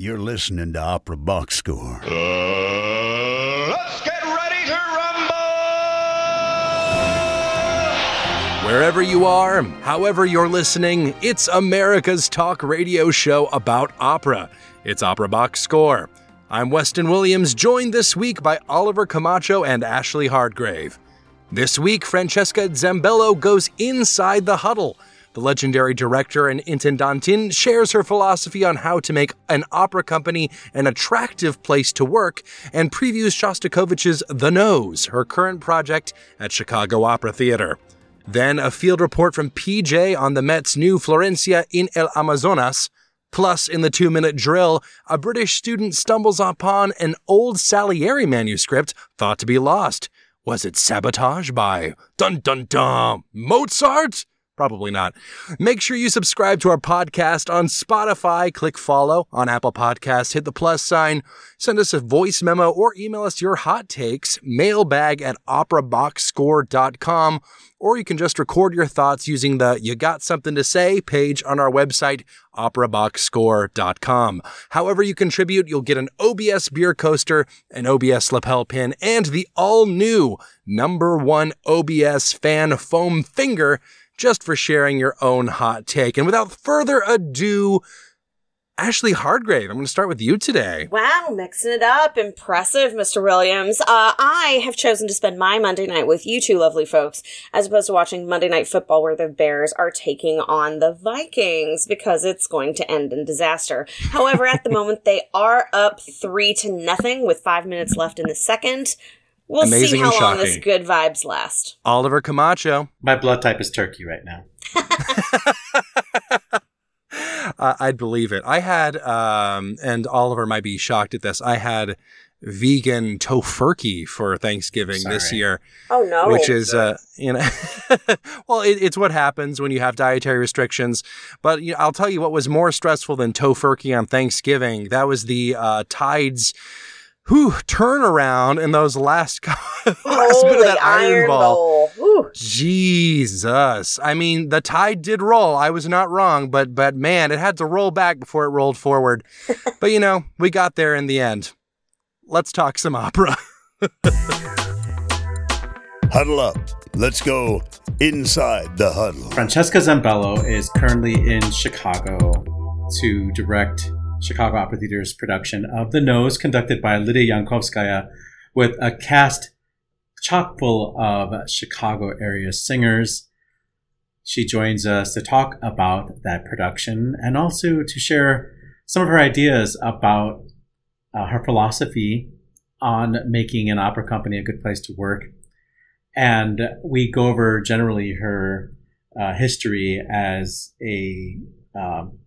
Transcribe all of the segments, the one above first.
You're listening to Opera Box Score. Uh, let's get ready to rumble! Wherever you are, however you're listening, it's America's talk radio show about opera. It's Opera Box Score. I'm Weston Williams, joined this week by Oliver Camacho and Ashley Hardgrave. This week, Francesca Zambello goes inside the huddle. The legendary director and intendantin shares her philosophy on how to make an opera company an attractive place to work and previews Shostakovich's The Nose, her current project at Chicago Opera Theater. Then a field report from PJ on the Met's new Florencia en el Amazonas. Plus, in the two minute drill, a British student stumbles upon an old Salieri manuscript thought to be lost. Was it sabotage by dun dun dun Mozart? Probably not. Make sure you subscribe to our podcast on Spotify. Click follow on Apple Podcasts. Hit the plus sign. Send us a voice memo or email us your hot takes. Mailbag at operaboxscore.com. Or you can just record your thoughts using the You Got Something to Say page on our website, operaboxscore.com. However you contribute, you'll get an OBS beer coaster, an OBS lapel pin, and the all new number one OBS fan foam finger just for sharing your own hot take. And without further ado, Ashley Hardgrave, I'm going to start with you today. Wow, mixing it up. Impressive, Mr. Williams. Uh, I have chosen to spend my Monday night with you two lovely folks, as opposed to watching Monday Night Football where the Bears are taking on the Vikings because it's going to end in disaster. However, at the moment, they are up three to nothing with five minutes left in the second. We'll Amazing see how long this good vibes last. Oliver Camacho. My blood type is turkey right now. uh, I'd believe it. I had, um, and Oliver might be shocked at this. I had vegan tofurkey for Thanksgiving this year, Oh no. which is, uh, you know, well, it, it's what happens when you have dietary restrictions. But you know, I'll tell you what was more stressful than tofurkey on Thanksgiving. That was the uh, tides. Whew, turnaround in those last, last bit of that Iron Bowl. Whew. Jesus. I mean, the tide did roll. I was not wrong, but but man, it had to roll back before it rolled forward. but you know, we got there in the end. Let's talk some opera. Huddle up. Let's go inside the huddle. Francesca Zambello is currently in Chicago to direct Chicago Opera Theater's production of The Nose, conducted by Lydia Yankovskaya, with a cast chock full of Chicago area singers. She joins us to talk about that production and also to share some of her ideas about uh, her philosophy on making an opera company a good place to work. And we go over generally her uh, history as a um,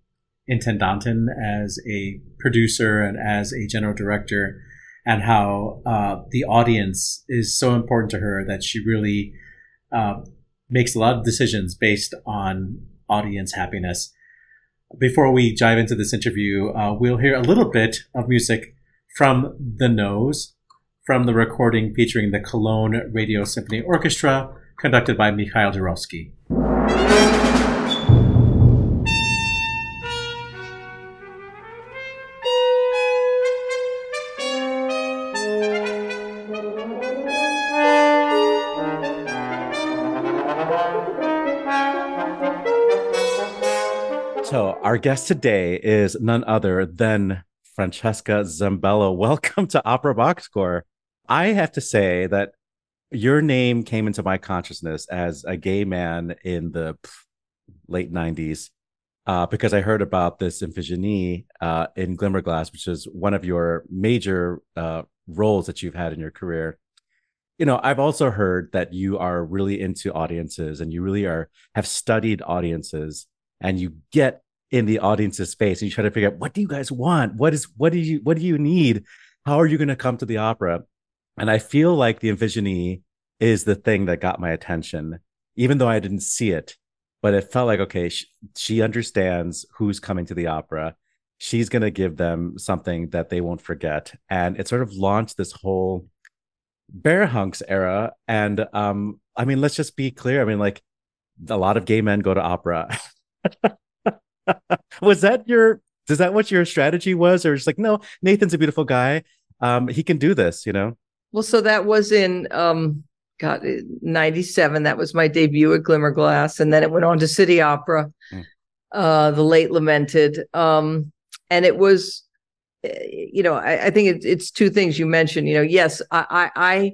intendantin, as a producer, and as a general director, and how uh, the audience is so important to her that she really uh, makes a lot of decisions based on audience happiness. Before we dive into this interview, uh, we'll hear a little bit of music from The Nose, from the recording featuring the Cologne Radio Symphony Orchestra, conducted by Mikhail Jurovsky. Our guest today is none other than Francesca Zambello. Welcome to Opera Box Score. I have to say that your name came into my consciousness as a gay man in the late 90s uh, because I heard about this Iphigenie uh, in Glimmerglass, which is one of your major uh, roles that you've had in your career. You know, I've also heard that you are really into audiences and you really are have studied audiences and you get in the audience's space and you try to figure out what do you guys want? What is what do you what do you need? How are you going to come to the opera? And I feel like the Iphigenie is the thing that got my attention, even though I didn't see it. But it felt like okay, she, she understands who's coming to the opera. She's going to give them something that they won't forget, and it sort of launched this whole barihunks era. And um, I mean, let's just be clear. I mean, like a lot of gay men go to opera. was that your Is that what your strategy was, or just like, no, Nathan's a beautiful guy. Um, he can do this, you know? Well, so that was in um God, 97. That was my debut at Glimmerglass. And then it went on to City Opera, mm. uh, the late lamented. Um, and it was, eh, you know, I, I think it, it's two things you mentioned. You know, yes, I, I,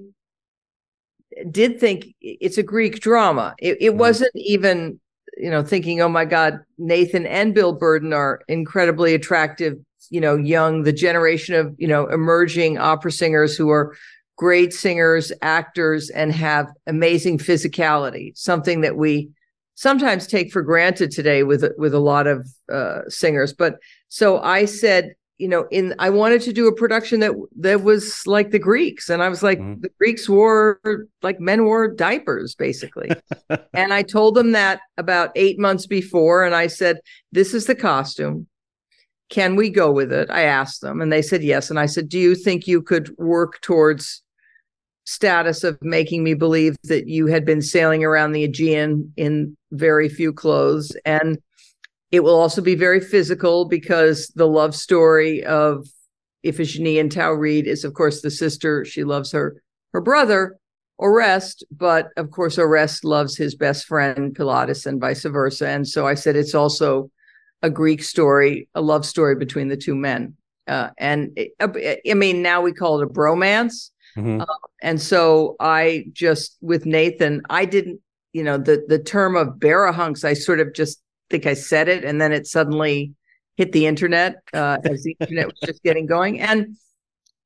I did think it's a Greek drama. It, it mm. wasn't even, you know, thinking, oh my God, Nathan and Bill Burden are incredibly attractive, you know, young, the generation of, you know, emerging opera singers who are great singers, actors, and have amazing physicality, something that we sometimes take for granted today with with a lot of uh, singers. But so I said, you know, in I wanted to do a production that that was like the Greeks, and I was like, mm-hmm. the Greeks wore like men wore diapers, basically. and I told them that about eight months before, and I said, this is the costume can we go with it? I asked them and they said yes. And I said, Do you think you could work towards status of making me believe that you had been sailing around the Aegean in very few clothes. And it will also be very physical because the love story of Iphigenie en Tauride is, of course, the sister. She loves her her brother, Orest, but of course, Orest loves his best friend Pilatus and vice versa. And so I said it's also a Greek story, a love story between the two men. Uh, and it, I mean, now we call it a bromance Mm-hmm. Uh, and so I just with Nathan, I didn't, you know, the the term of barihunks, I sort of just think I said it, and then it suddenly hit the internet uh, as the internet was just getting going. And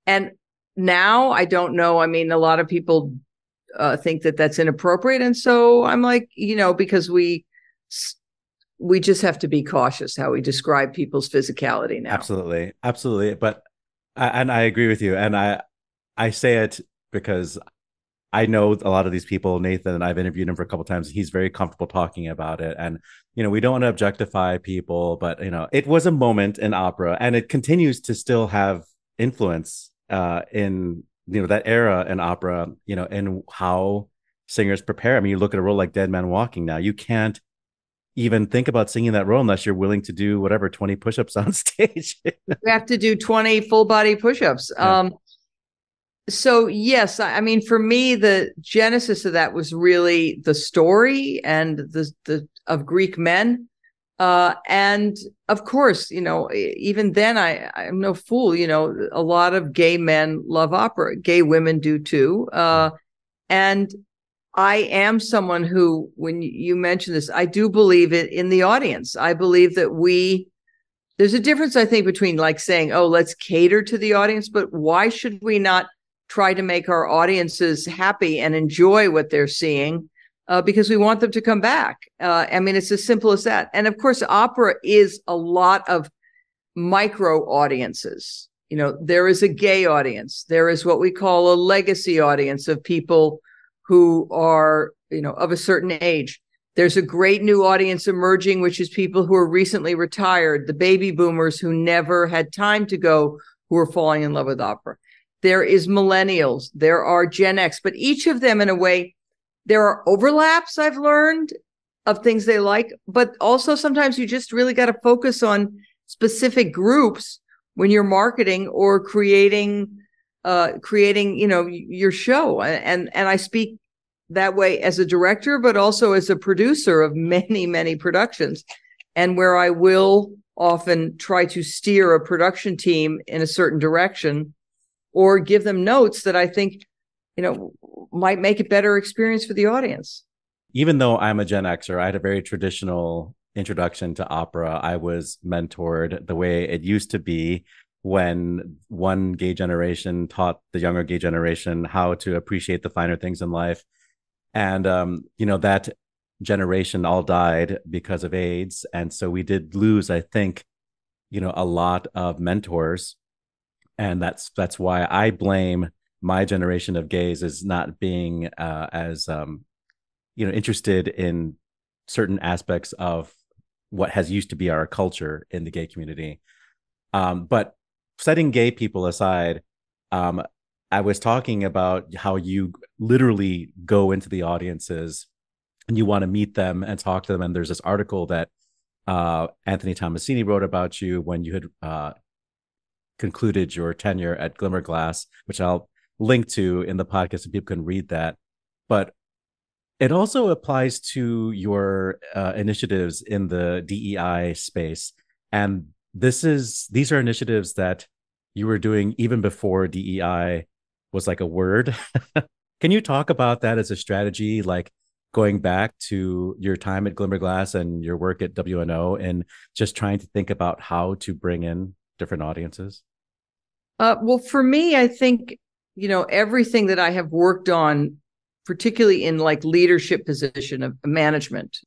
and now I don't know. I mean, a lot of people uh, think that that's inappropriate, and so I'm like, you know, because we we just have to be cautious how we describe people's physicality now. Absolutely, absolutely. But and I agree with you, and I I say it because I know a lot of these people, Nathan, and I've interviewed him for a couple times. He's very comfortable talking about it. And, you know, we don't want to objectify people, but, you know, it was a moment in opera and it continues to still have influence uh, in, you know, that era in opera, you know, and how singers prepare. I mean, you look at a role like Dead Man Walking now, you can't even think about singing that role unless you're willing to do whatever 20 push-ups on stage. we have to do 20 full body push-ups. Yeah. Um, so yes i mean for me the genesis of that was really the story and the the of greek men. Uh, and of course you know even then i i'm no fool you know a lot of gay men love opera gay women do too. Uh, and i am someone who when you mention this i do believe it in the audience. I believe that we there's a difference i think between like saying oh let's cater to the audience but why should we not try to make our audiences happy and enjoy what they're seeing uh, because we want them to come back. Uh, I mean, it's as simple as that. And of course, opera is a lot of micro audiences. You know, there is a gay audience, there is what we call a legacy audience of people who are, you know, of a certain age. There's a great new audience emerging, which is people who are recently retired, the baby boomers who never had time to go, who are falling in love with opera there is millennials, there are Gen X, but each of them, in a way, there are overlaps I've learned of things they like, but also sometimes you just really got to focus on specific groups when you're marketing or creating uh creating you know your show. And and i speak that way as a director but also as a producer of many many productions and where i will often try to steer a production team in a certain direction or give them notes that I think, you know, might make a better experience for the audience. Even though I'm a Gen Xer, I had a very traditional introduction to opera. I was mentored the way it used to be when one gay generation taught the younger gay generation how to appreciate the finer things in life. And, um, you know, that generation all died because of AIDS. And so we did lose, I think, you know, a lot of mentors and that's that's why I blame my generation of gays as not being uh, as um, you know interested in certain aspects of what has used to be our culture in the gay community. Um, but setting gay people aside, um, I was talking about how you literally go into the audiences and you want to meet them and talk to them. And there's this article that Uh, Anthony Tommasini wrote about you when you had uh, concluded your tenure at Glimmerglass, which I'll link to in the podcast so people can read that. But it also applies to your uh, initiatives in the DEI space, and this is these are initiatives that you were doing even before DEI was like a word. Can you talk about that as a strategy, like going back to your time at Glimmerglass and your work at WNO and just trying to think about how to bring in different audiences? Uh, well, for me, I think, you know, everything that I have worked on, particularly in like leadership position of management,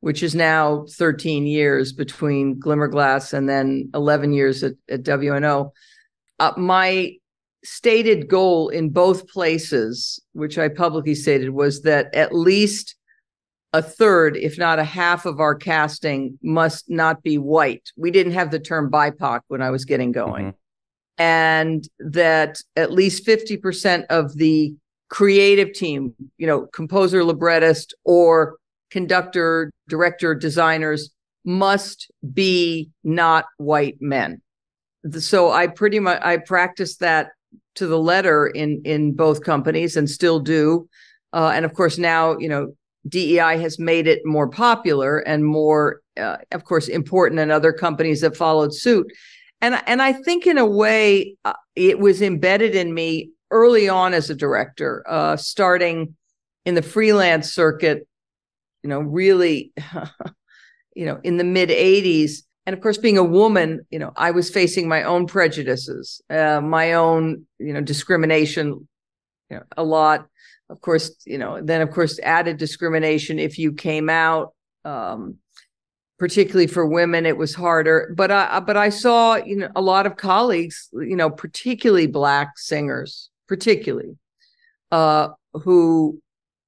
which is now 13 years between Glimmerglass and then 11 years at, at WNO. Uh, my stated goal in both places, which I publicly stated, was that at least a third, if not a half of our casting must not be white. We didn't have the term BIPOC when I was getting going. Mm-hmm. And that at least 50% of the creative team, you know, composer, librettist, or conductor, director, designers must be not white men. So I pretty much I practiced that to the letter in in both companies and still do. Uh, and of course, now you know DEI has made it more popular and more, uh, of course, important, and other companies have followed suit. And and I think in a way uh, it was embedded in me early on as a director, uh, starting in the freelance circuit. You know, really, you know, in the mid '80s and of course being a woman you know i was facing my own prejudices uh, my own you know discrimination you know a lot of course you know then of course added discrimination if you came out um, particularly for women it was harder but i but i saw you know a lot of colleagues you know particularly black singers particularly uh who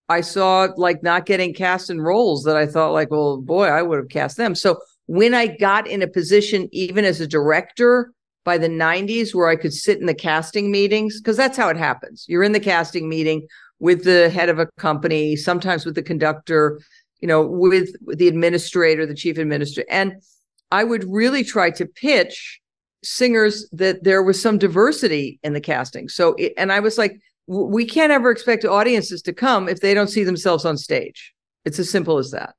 i saw like not getting cast in roles that i thought like well boy i would have cast them so when I got in a position, even as a director by the 90s, where I could sit in the casting meetings, because that's how it happens. You're in the casting meeting with the head of a company, sometimes with the conductor, you know, with, the administrator, the chief administrator. And I would really try to pitch singers that there was some diversity in the casting. So, it, and I was like, we can't ever expect audiences to come if they don't see themselves on stage. It's as simple as that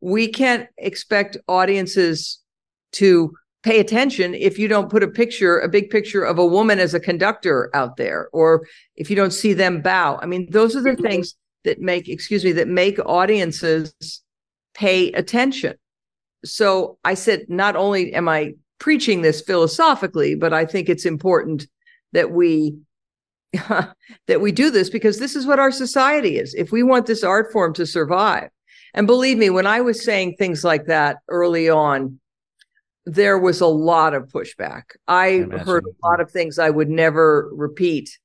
we can't expect audiences to pay attention if you don't put a picture, a big picture of a woman as a conductor out there, or if you don't see them bow. I mean, those are the mm-hmm. things that make, excuse me, that make audiences pay attention. So I said, not only am I preaching this philosophically, but I think it's important that we that we do this because this is what our society is. If we want this art form to survive, and believe me, when I was saying things like that early on, there was a lot of pushback. I, I heard a lot of things I would never repeat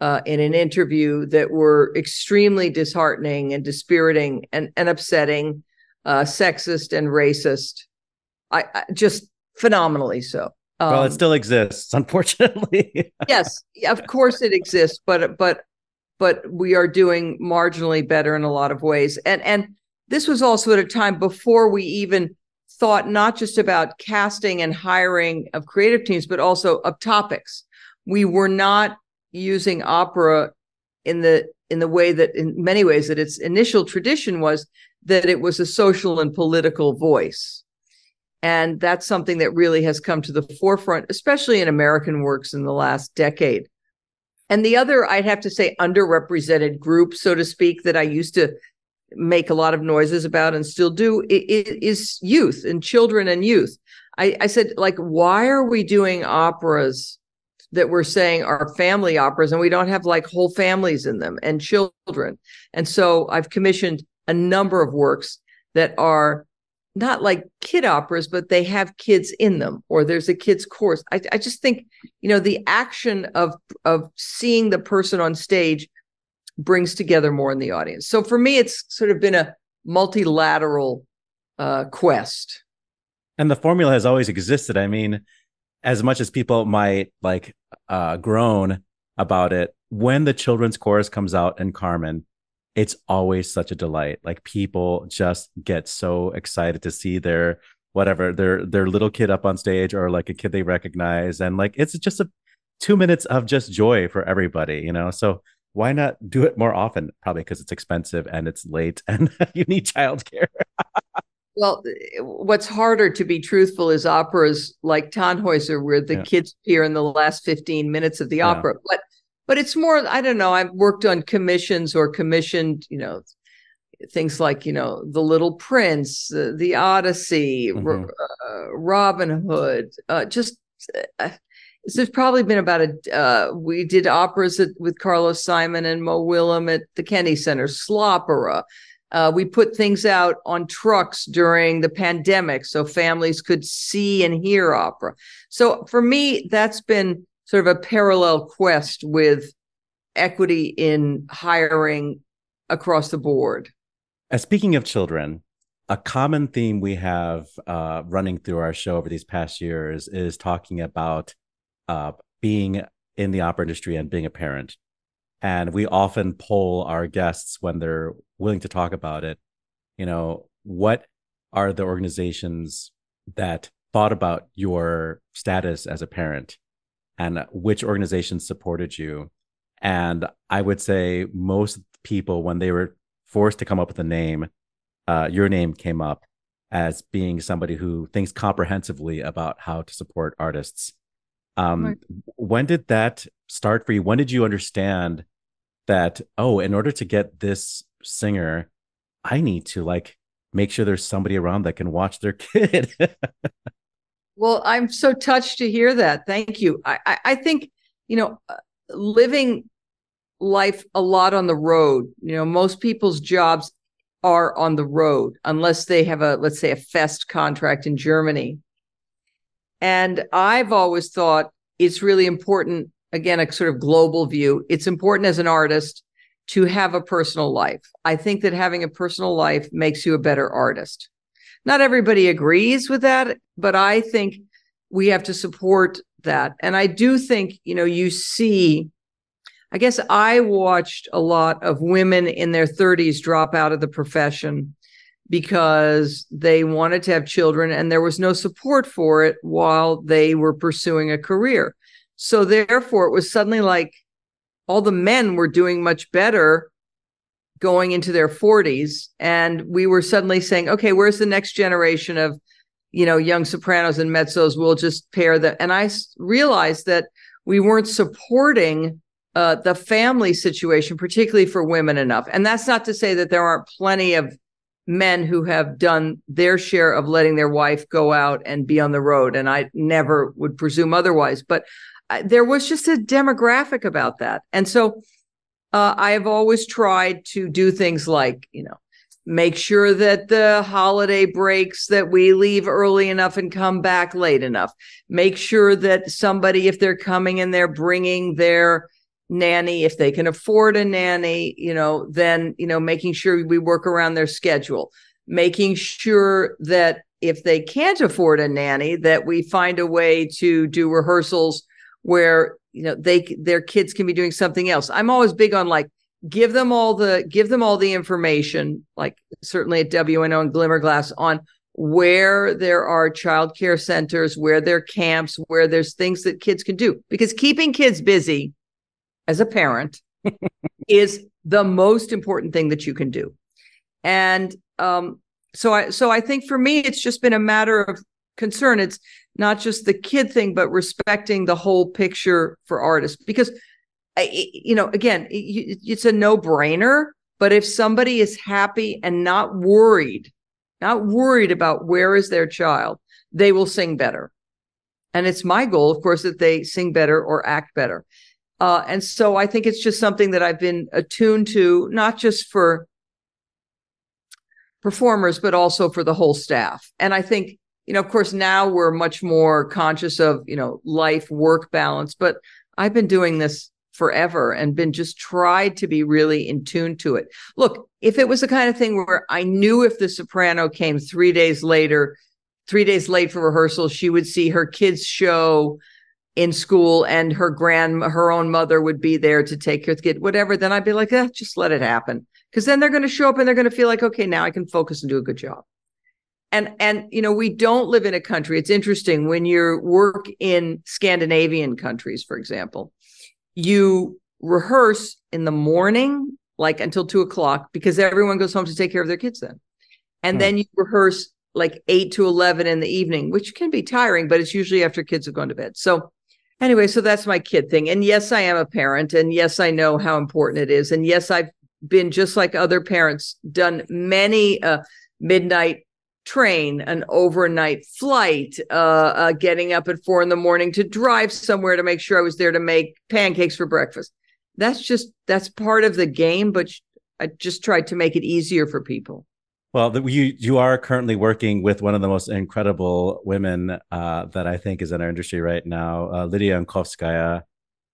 uh, in an interview that were extremely disheartening and dispiriting and, and upsetting, uh, sexist and racist. I, I just phenomenally so. Um, well, it still exists, unfortunately. yes, of course it exists, but but but we are doing marginally better in a lot of ways. And and this was also at a time before we even thought not just about casting and hiring of creative teams, but also of topics. We were not using opera in the in the way that in many ways that its initial tradition was that it was a social and political voice. And that's something that really has come to the forefront, especially in American works in the last decade. And the other, I'd have to say, underrepresented group, so to speak, that I used to make a lot of noises about and still do is youth and children and youth. I, I said, like, why are we doing operas that we're saying are family operas and we don't have like whole families in them and children? And so I've commissioned a number of works that are not like kid operas, but they have kids in them, or there's a kids course. I, I just think, you know, the action of of seeing the person on stage brings together more in the audience. So for me, it's sort of been a multilateral uh, quest. And the formula has always existed. I mean, as much as people might like uh, groan about it, when the children's chorus comes out in Carmen, it's always such a delight. Like people just get so excited to see their whatever their their little kid up on stage or like a kid they recognize. And like it's just a two minutes of just joy for everybody you know? So why not do it more often? Probably because it's expensive and it's late and you need childcare well what's harder to be truthful is operas like tannhäuser where the Yeah. kids appear in the last 15 minutes of the Yeah. opera but but it's more i don't know i've worked on commissions or commissioned you know things like you know the little prince uh, the odyssey Ro- Mhm. uh, robin hood uh, just uh, there's probably been about a uh, we did operas at, with carlos simon and mo willem at the kennedy center slopera uh, we put things out on trucks during the pandemic so families could see and hear opera so for me that's been sort of a parallel quest with equity in hiring across the board Uh, speaking of children, a common theme we have uh, running through our show over these past years is talking about uh, being in the opera industry and being a parent. And we often poll our guests when they're willing to talk about it. You know, what are the organizations that thought about your status as a parent and which organizations supported you? And I would say most people, when they were forced to come up with a name, uh, your name came up as being somebody who thinks comprehensively about how to support artists. Um, Right. When did that start for you? When did you understand that, oh, in order to get this singer, I need to like make sure there's somebody around that can watch their kid? Well, I'm so touched to hear that. Thank you. I, I, I think, you know, uh, living life a lot on the road, you know, most people's jobs are on the road unless they have a, let's say, a fest contract in Germany. And I've always thought it's really important, again, a sort of global view. It's important as an artist to have a personal life. I think that having a personal life makes you a better artist. Not everybody agrees with that, but I think we have to support that. And I do think, you know, you see, I guess I watched a lot of women in their 30s drop out of the profession because they wanted to have children and there was no support for it while they were pursuing a career. So therefore, it was suddenly like all the men were doing much better going into their 40s and we were suddenly saying okay where's the next generation of you know young sopranos and mezzos? We'll just pair them and I realized that we weren't supporting uh, the family situation particularly for women enough. And that's not to say that there aren't plenty of men who have done their share of letting their wife go out and be on the road and i never would presume otherwise but I, there was just a demographic about that and so uh, I have always tried to do things like, you know, make sure that the holiday breaks that we leave early enough and come back late enough. Make sure that somebody, if they're coming and they're bringing their nanny, if they can afford a nanny, you know, then, you know, making sure we work around their schedule, making sure that if they can't afford a nanny, that we find a way to do rehearsals where you know they their kids can be doing something else. I'm always big on like give them all the give them all the information like certainly at wno and glimmerglass on where there are child care centers where there are camps where there's things that kids can do. Because keeping kids busy as a parent is the most important thing that you can do and um so i so i think for me it's just been a matter of concern it's not just the kid thing, but respecting the whole picture for artists. Because, you know, again, it's a no brainer. But if somebody is happy and not worried, not worried about where is their child, they will sing better. And it's my goal, of course, that they sing better or act better. Uh, and so I think it's just something that I've been attuned to, not just for performers, but also for the whole staff. And I think you know, of course, now we're much more conscious of, you know, life work balance, but I've been doing this forever and been just tried to be really in tune to it. Look, if it was the kind of thing where I knew if the soprano came three days later, three days late for rehearsal, she would see her kids' show in school and her grand her own mother would be there to take care of the kid, whatever, then I'd be like, eh, just let it happen. Because then they're going to show up and they're going to feel like, okay, now I can focus and do a good job. and and you know we don't live in a country it's interesting when you work in scandinavian countries for example you rehearse in the morning like until two o'clock because everyone goes home to take care of their kids then and Hmm. then you rehearse like 8 to 11 in the evening which can be tiring but it's usually after kids have gone to bed so anyway so that's my kid thing. And yes i am a parent and yes i know how important it is. And yes i've been just like other parents done many uh, midnight train an overnight flight uh, uh getting up at four in the morning to drive somewhere to make sure i was there to make pancakes for breakfast. That's just that's part of the game but i just tried to make it easier for people Well, you you are currently working with one of the most incredible women uh, that I think is in our industry right now, uh, Lydia Yankovskaya.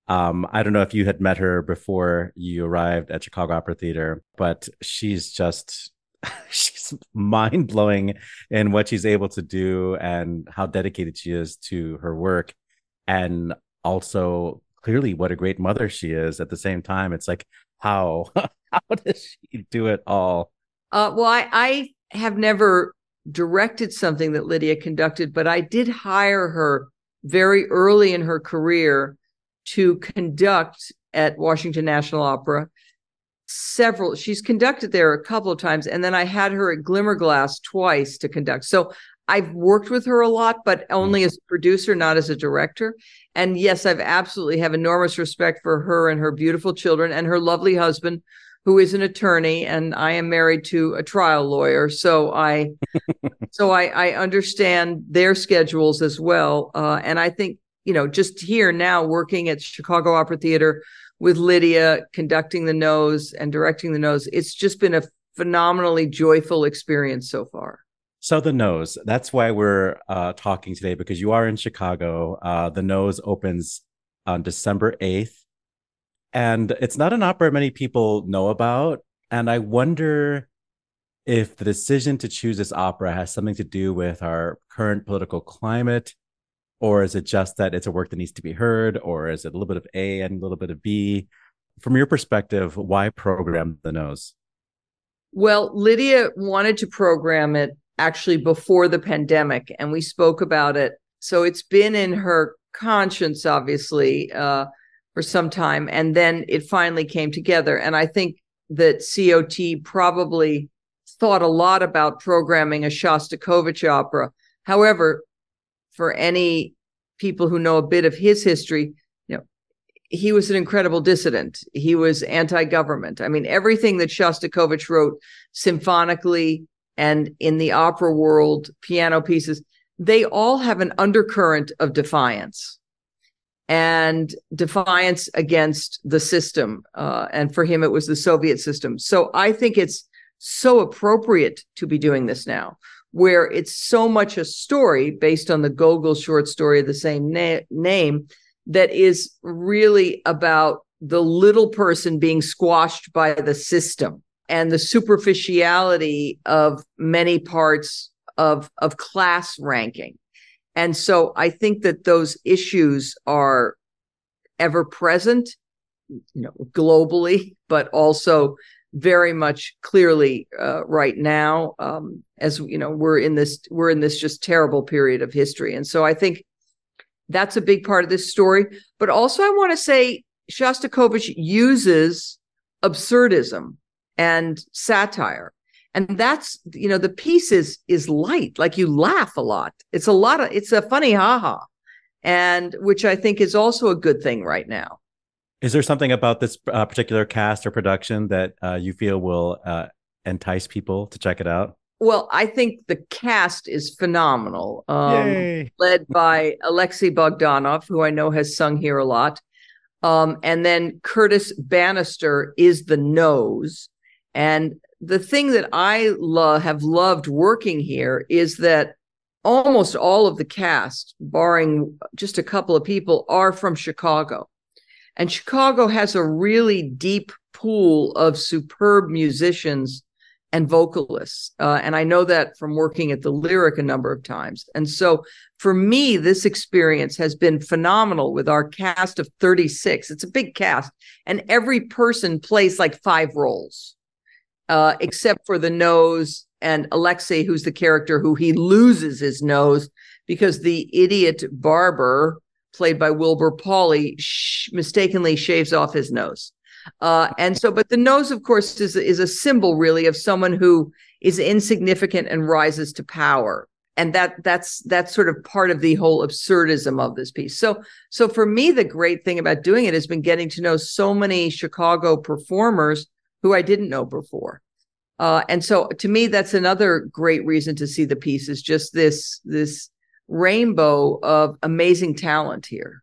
Um, I don't know if you had met her before you arrived at Chicago Opera Theater, but she's just she's mind blowing in what she's able to do and how dedicated she is to her work, and also clearly what a great mother she is. At the same time, it's like how how does she do it all? Uh, well, I, I have never directed something that Lydia conducted, but I did hire her very early in her career to conduct at Washington National Opera. Several, she's conducted there a couple of times, and then I had her at Glimmerglass twice to conduct. So I've worked with her a lot, but only as a producer, not as a director. And yes, I've absolutely have enormous respect for her and her beautiful children and her lovely husband, who is an attorney and I am married to a trial lawyer. So I so I, I understand their schedules as well. Uh, and I think, you know, just here now working at Chicago Opera Theater with Lydia, conducting the nose and directing the nose, it's just been a phenomenally joyful experience so far. So the nose, that's why we're uh, talking today because you are in Chicago. Uh, the nose opens on December 8th. And it's not an opera many people know about. And I wonder if the decision to choose this opera has something to do with our current political climate, or is it just that it's a work that needs to be heard, or is it a little bit of A and a little bit of B? From your perspective, why program the nose? Well, Lydia wanted to program it actually before the pandemic, and we spoke about it. So it's been in her conscience, obviously, uh, for some time. And then it finally came together. And I think that COT probably thought a lot about programming a Shostakovich opera. However, for any people who know a bit of his history, you know, he was an incredible dissident. He was anti-government. I mean, everything that Shostakovich wrote symphonically and in the opera world, piano pieces, they all have an undercurrent of defiance and defiance against the system. Uh, and for him, it was the Soviet system. So I think it's so appropriate to be doing this now, where it's so much a story based on the Gogol short story of the same na- name that is really about the little person being squashed by the system and the superficiality of many parts of of class ranking. And so I think that those issues are ever present, you know, globally, but also very much clearly uh, right now, um, as you know, we're in this we're in this just terrible period of history, and so I think that's a big part of this story. But also, I want to say Shostakovich uses absurdism and satire and that's you know the piece is is light. Like you laugh a lot. It's a lot of it's a funny haha. And which i think is also a good thing right now. Is there something about this uh, particular cast or production that uh, you feel will uh, entice people to check it out? well i think the cast is phenomenal um, led by alexei bogdanov who i know has sung here a lot. Um, and then curtis bannister is the nose. And the thing that I love have loved working here is that almost all of the cast, barring just a couple of people, are from Chicago. And Chicago has a really deep pool of superb musicians and vocalists. Uh, and I know that from working at the Lyric a number of times. And so for me, this experience has been phenomenal with our cast of 36. It's a big cast, and every person plays like five roles uh, except for the nose and Alexei, who's the character who he loses his nose because the idiot barber, played by Wilbur Pauley, sh- mistakenly shaves off his nose. Uh, and so, but the nose, of course, is is a symbol really of someone who is insignificant and rises to power. And that that's that's sort of part of the whole absurdism of this piece. So so for me, the great thing about doing it has been getting to know so many Chicago performers who I didn't know before. Uh, and so to me, that's another great reason to see the piece is just this this rainbow of amazing talent here.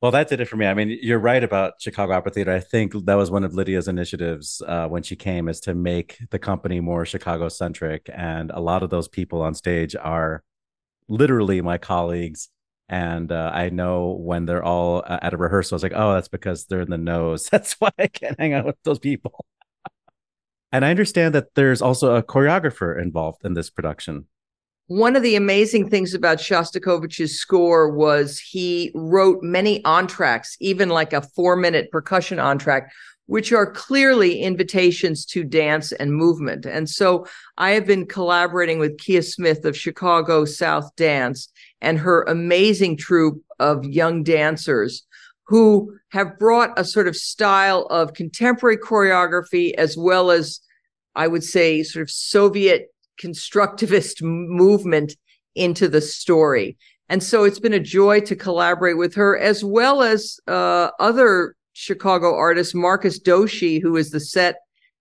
Well, that did it for me. I mean, you're right about Chicago Opera Theater. I think that was one of Lydia's initiatives uh, when she came, is to make the company more Chicago centric. And a lot of those people on stage are literally my colleagues. And uh, I know when they're all uh, at a rehearsal, it's like, oh, that's because they're in the nose. That's why I can't hang out with those people. and I understand that there's also a choreographer involved in this production one of the amazing things about Shostakovich's score was he wrote many entr'actes, even like a four minute percussion entr'acte, which are clearly invitations to dance and movement. And so I have been collaborating with Kia Smith of Chicago South Dance and her amazing troupe of young dancers who have brought a sort of style of contemporary choreography as well as I would say sort of Soviet constructivist movement into the story. And so it's been a joy to collaborate with her as well as uh, other Chicago artist, Marcus Doshi, who is the set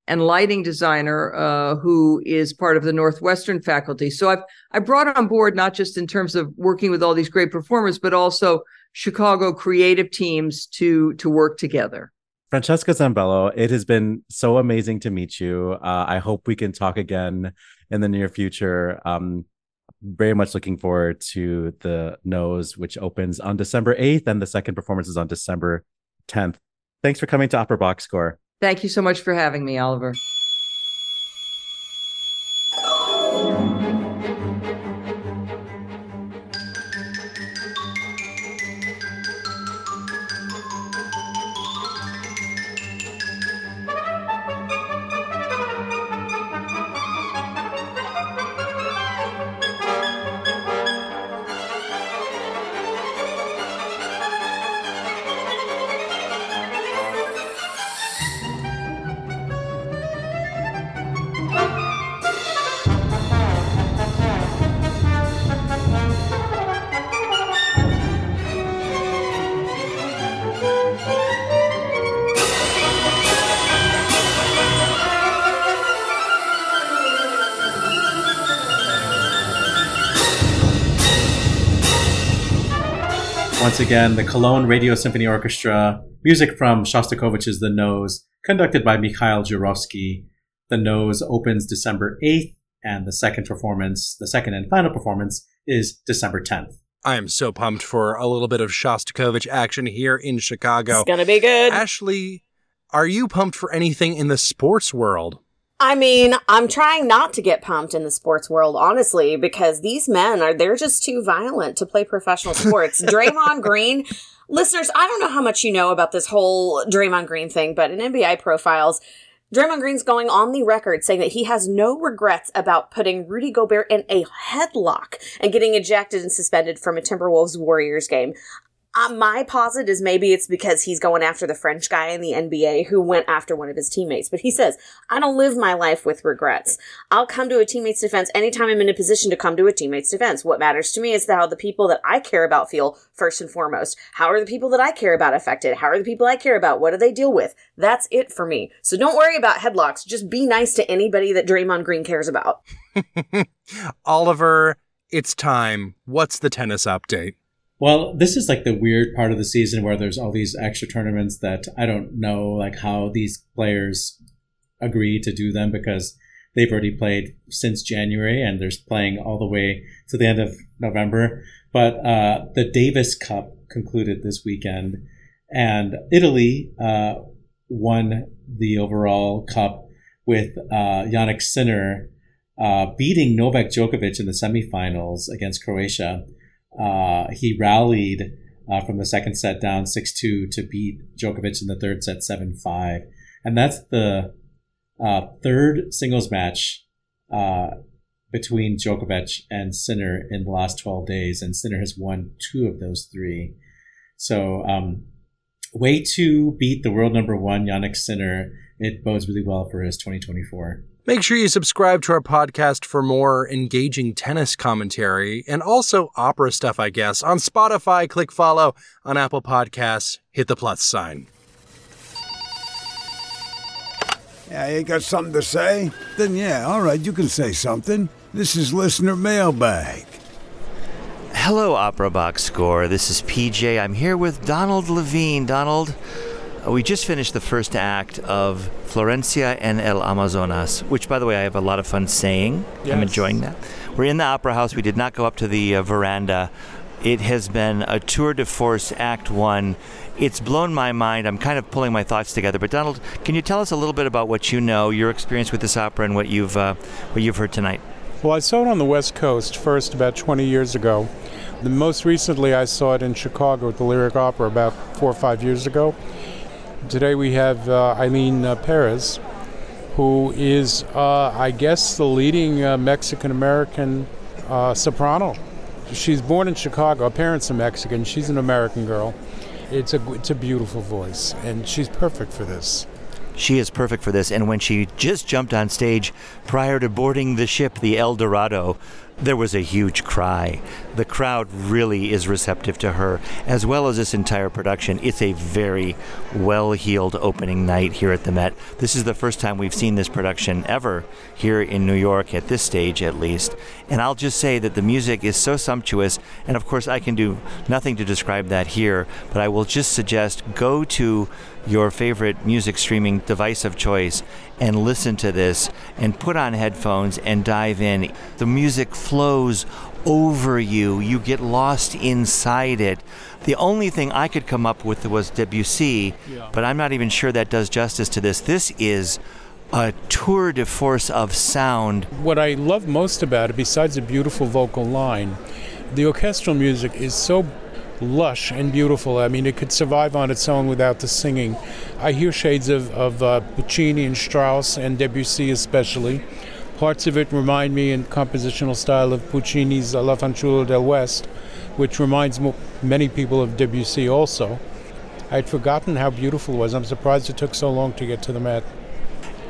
and lighting designer, uh, who is part of the Northwestern faculty. So I've I brought on board not just in terms of working with all these great performers, but also Chicago creative teams to to work together. Francesca Zambello, it has been so amazing to meet you. Uh, I hope we can talk again in the near future. Um, very much looking forward to the nose, which opens on December 8th, and the second performance is on December 10th. Thanks for coming to Opera Box Score. Thank you so much for having me, Oliver. Once again, the Cologne Radio Symphony Orchestra, music from Shostakovich's The Nose, conducted by Mikhail Jurovsky. The Nose opens December 8th, and the second performance, the second and final performance, is December 10th. I am so pumped for a little bit of Shostakovich action here in Chicago. It's gonna be good. Ashley, are you pumped for anything in the sports world? I mean, I'm trying not to get pumped in the sports world, honestly, because these men are, they're just too violent to play professional sports. Draymond Green, listeners, I don't know how much you know about this whole Draymond Green thing, but in NBA profiles, Draymond Green's going on the record saying that he has no regrets about putting Rudy Gobert in a headlock and getting ejected and suspended from a Timberwolves Warriors game. Uh, my posit is maybe it's because he's going after the French guy in the NBA who went after one of his teammates. But he says, I don't live my life with regrets. I'll come to a teammate's defense anytime I'm in a position to come to a teammate's defense. What matters to me is how the people that I care about feel first and foremost. How are the people that I care about affected? How are the people I care about? What do they deal with? That's it for me. So don't worry about headlocks. Just be nice to anybody that Draymond Green cares about. Oliver, it's time. What's the tennis update? Well, this is like the weird part of the season where there's all these extra tournaments that I don't know like how these players agree to do them because they've already played since January and they're playing all the way to the end of November. But uh, the Davis Cup concluded this weekend, and Italy uh, won the overall cup with uh, Jannik Sinner uh, beating Novak Djokovic in the semifinals against Croatia. Uh, he rallied uh, from the second set down 6 2 to beat Djokovic in the third set 7 5. And that's the uh, third singles match uh, between Djokovic and Sinner in the last 12 days, and Sinner has won two of those three. So, um, way to beat the world number one, Jannik Sinner. It bodes really well for his 2024. Make sure you subscribe to our podcast for more engaging tennis commentary and also opera stuff, I guess. On Spotify, click follow. On Apple Podcasts, hit the plus sign. Yeah, you got something to say? Then yeah, all right, you can say something. This is listener mailbag. Hello, Opera Box Score. This is PJ. I'm here with Donald Levine. Donald, we just finished the first act of Florencia en el Amazonas, which, by the way, I have a lot of fun saying. I'm enjoying that. We're in the Opera House. We did not go up to the uh, veranda. It has been a tour de force, Act One. It's blown my mind. I'm kind of pulling my thoughts together. But Donald, can you tell us a little bit about what you know, your experience with this opera, and what you've uh, what you've heard tonight? Well, I saw it on the West Coast first about 20 years ago. The most recently, I saw it in Chicago at the Lyric Opera about four or five years ago. Today we have uh, Ailyn uh, Perez, who is, uh, I guess, the leading uh, Mexican American uh, soprano. She's born in Chicago. Her parents are Mexican. She's an American girl. It's a it's a beautiful voice, and she's perfect for this. She is perfect for this. And when she just jumped on stage prior to boarding the ship, the El Dorado, there was a huge cry. The crowd really is receptive to her, as well as this entire production. It's a very well heeled opening night here at the Met. This is the first time we've seen this production ever here in New York, at this stage at least. And I'll just say that the music is so sumptuous, and of course, I can do nothing to describe that here, but I will just suggest go to your favorite music streaming device of choice and listen to this and put on headphones and dive in. The music flows over you, you get lost inside it. The only thing I could come up with was Debussy, but I'm not even sure that does justice to this. This is a tour de force of sound. What I love most about it, besides a beautiful vocal line, the orchestral music is so lush and beautiful. I mean, it could survive on its own without the singing. I hear shades of, of uh, Puccini and Strauss and Debussy especially. Parts of it remind me in compositional style of Puccini's La Fanciulla del West, which reminds mo- many people of Debussy also. I'd forgotten how beautiful it was. I'm surprised it took so long to get to the Met.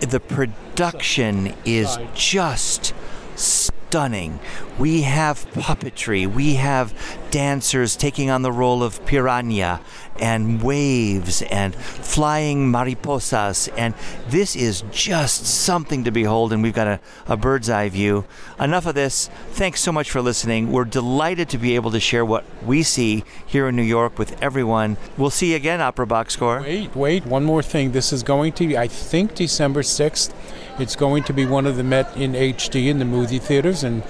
the production is just stunning. We have puppetry, we have dancers taking on the role of piranha and waves and flying mariposas, and this is just something to behold. And we've got a, a bird's eye view. Enough of this. Thanks so much for listening. We're delighted to be able to share what we see here in New York with everyone. We'll see you again, Opera Box Score. Wait, wait, one more thing. This is going to be, I think, December 6th. It's going to be one of the Met in HD in the movie theaters, and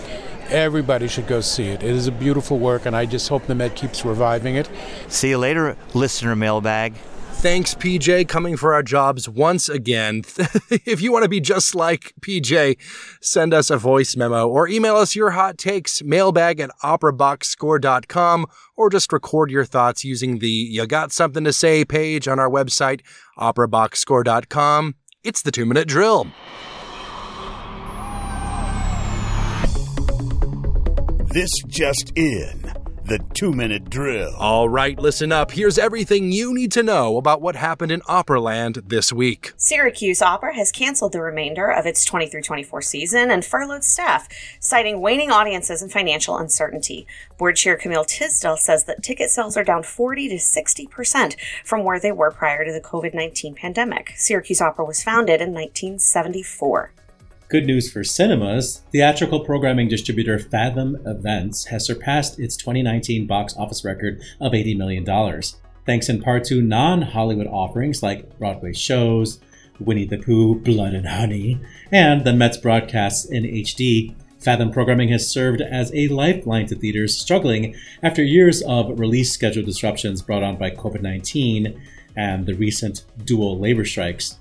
everybody should go see it. It is a beautiful work, and I just hope the Met keeps reviving it. See you later, listener mailbag. Thanks, PJ, coming for our jobs once again. if you want to be just like PJ, send us a voice memo or email us your hot takes, mailbag at operaboxscore.com, or just record your thoughts using the You Got Something to Say page on our website, operaboxscore.com. It's the two minute drill. This just in. The two minute drill. All right, listen up. Here's everything you need to know about what happened in Operaland this week. Syracuse Opera has canceled the remainder of its 23 24 season and furloughed staff, citing waning audiences and financial uncertainty. Board chair Camille Tisdale says that ticket sales are down 40 to 60% from where they were prior to the COVID 19 pandemic. Syracuse Opera was founded in 1974. Good news for cinemas. Theatrical programming distributor Fathom Events has surpassed its 2019 box office record of $80 million. Thanks in part to non Hollywood offerings like Broadway shows, Winnie the Pooh, Blood and Honey, and the Mets broadcasts in HD. Fathom programming has served as a lifeline to theaters struggling after years of release schedule disruptions brought on by COVID 19 and the recent dual labor strikes.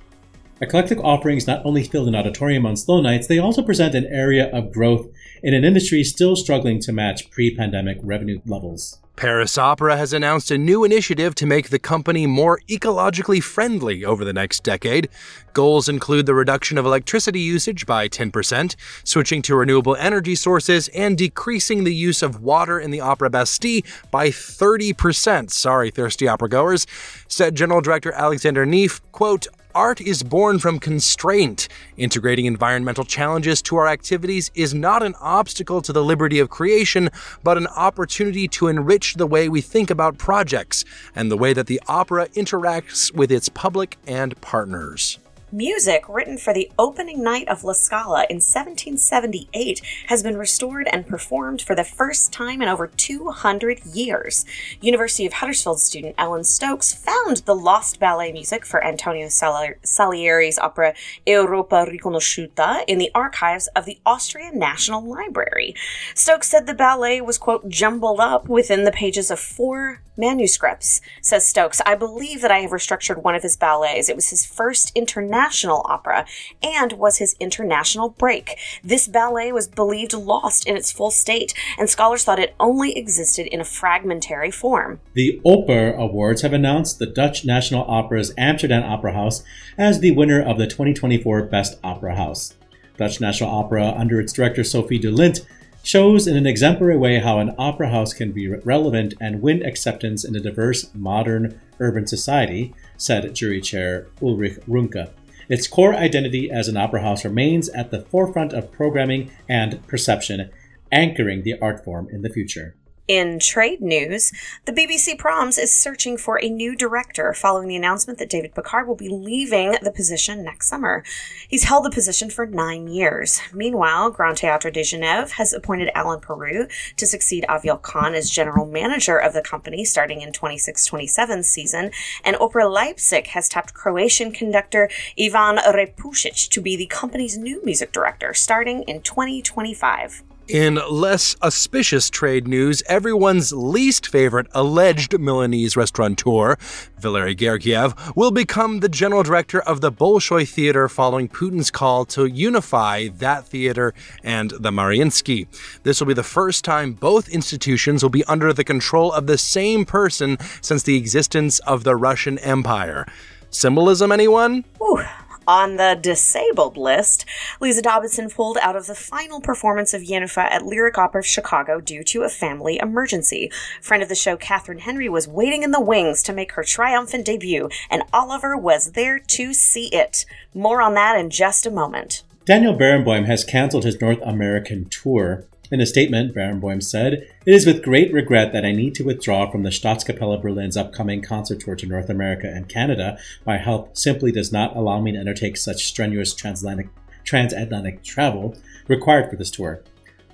Eclectic offerings not only fill an auditorium on slow nights, they also present an area of growth in an industry still struggling to match pre pandemic revenue levels. Paris Opera has announced a new initiative to make the company more ecologically friendly over the next decade. Goals include the reduction of electricity usage by 10%, switching to renewable energy sources, and decreasing the use of water in the Opera Bastille by 30%. Sorry, thirsty opera goers, said General Director Alexander Neef, quote, art is born from constraint. Integrating environmental challenges to our activities is not an obstacle to the liberty of creation, but an opportunity to enrich the way we think about projects and the way that the opera interacts with its public and partners. Music written for the opening night of La Scala in 1778 has been restored and performed for the first time in over 200 years. University of Huddersfield student Ellen Stokes found the lost ballet music for Antonio Salieri's opera Europa Riconosciuta in the archives of the Austrian National Library. Stokes said the ballet was, quote, jumbled up within the pages of four manuscripts. Says Stokes, I believe that I have restructured one of his ballets. It was his first international opera and was his international break. This ballet was believed lost in its full state, and scholars thought it only existed in a fragmentary form. The Oper Awards have announced the Dutch National Opera's Amsterdam Opera House as the winner of the 2024 Best Opera House. Dutch National Opera, under its director Sophie de Lint, shows in an exemplary way how an opera house can be relevant and win acceptance in a diverse, modern, urban society, said jury chair Ulrich Runke. Its core identity as an opera house remains at the forefront of programming and perception, anchoring the art form in the future. In trade news, the BBC Proms is searching for a new director following the announcement that David Pickard will be leaving the position next summer. He's held the position for nine years. Meanwhile, Grand Théâtre de Genève has appointed Alain Perroux to succeed Aviel Cahn as general manager of the company starting in 26-27 season, and Opera Leipzig has tapped Croatian conductor Ivan Repusic to be the company's new music director starting in 2025. In less auspicious trade news, everyone's least favorite alleged Milanese restaurateur, Valery Gergiev, will become the general director of the Bolshoi Theater following Putin's call to unify that theater and the Mariinsky. This will be the first time both institutions will be under the control of the same person since the existence of the Russian Empire. Symbolism, anyone? Ooh. On the disabled list, Lise Davidsen pulled out of the final performance of Jenůfa at Lyric Opera of Chicago due to a family emergency. Friend of the show, Kathryn Henry, was waiting in the wings to make her triumphant debut, and Oliver was there to see it. More on that in just a moment. Daniel Barenboim has canceled his North American tour. In a statement, Barenboim said, It is with great regret that I need to withdraw from the Staatskapelle Berlin's upcoming concert tour to North America and Canada. My health simply does not allow me to undertake such strenuous transatlantic, transatlantic travel required for this tour.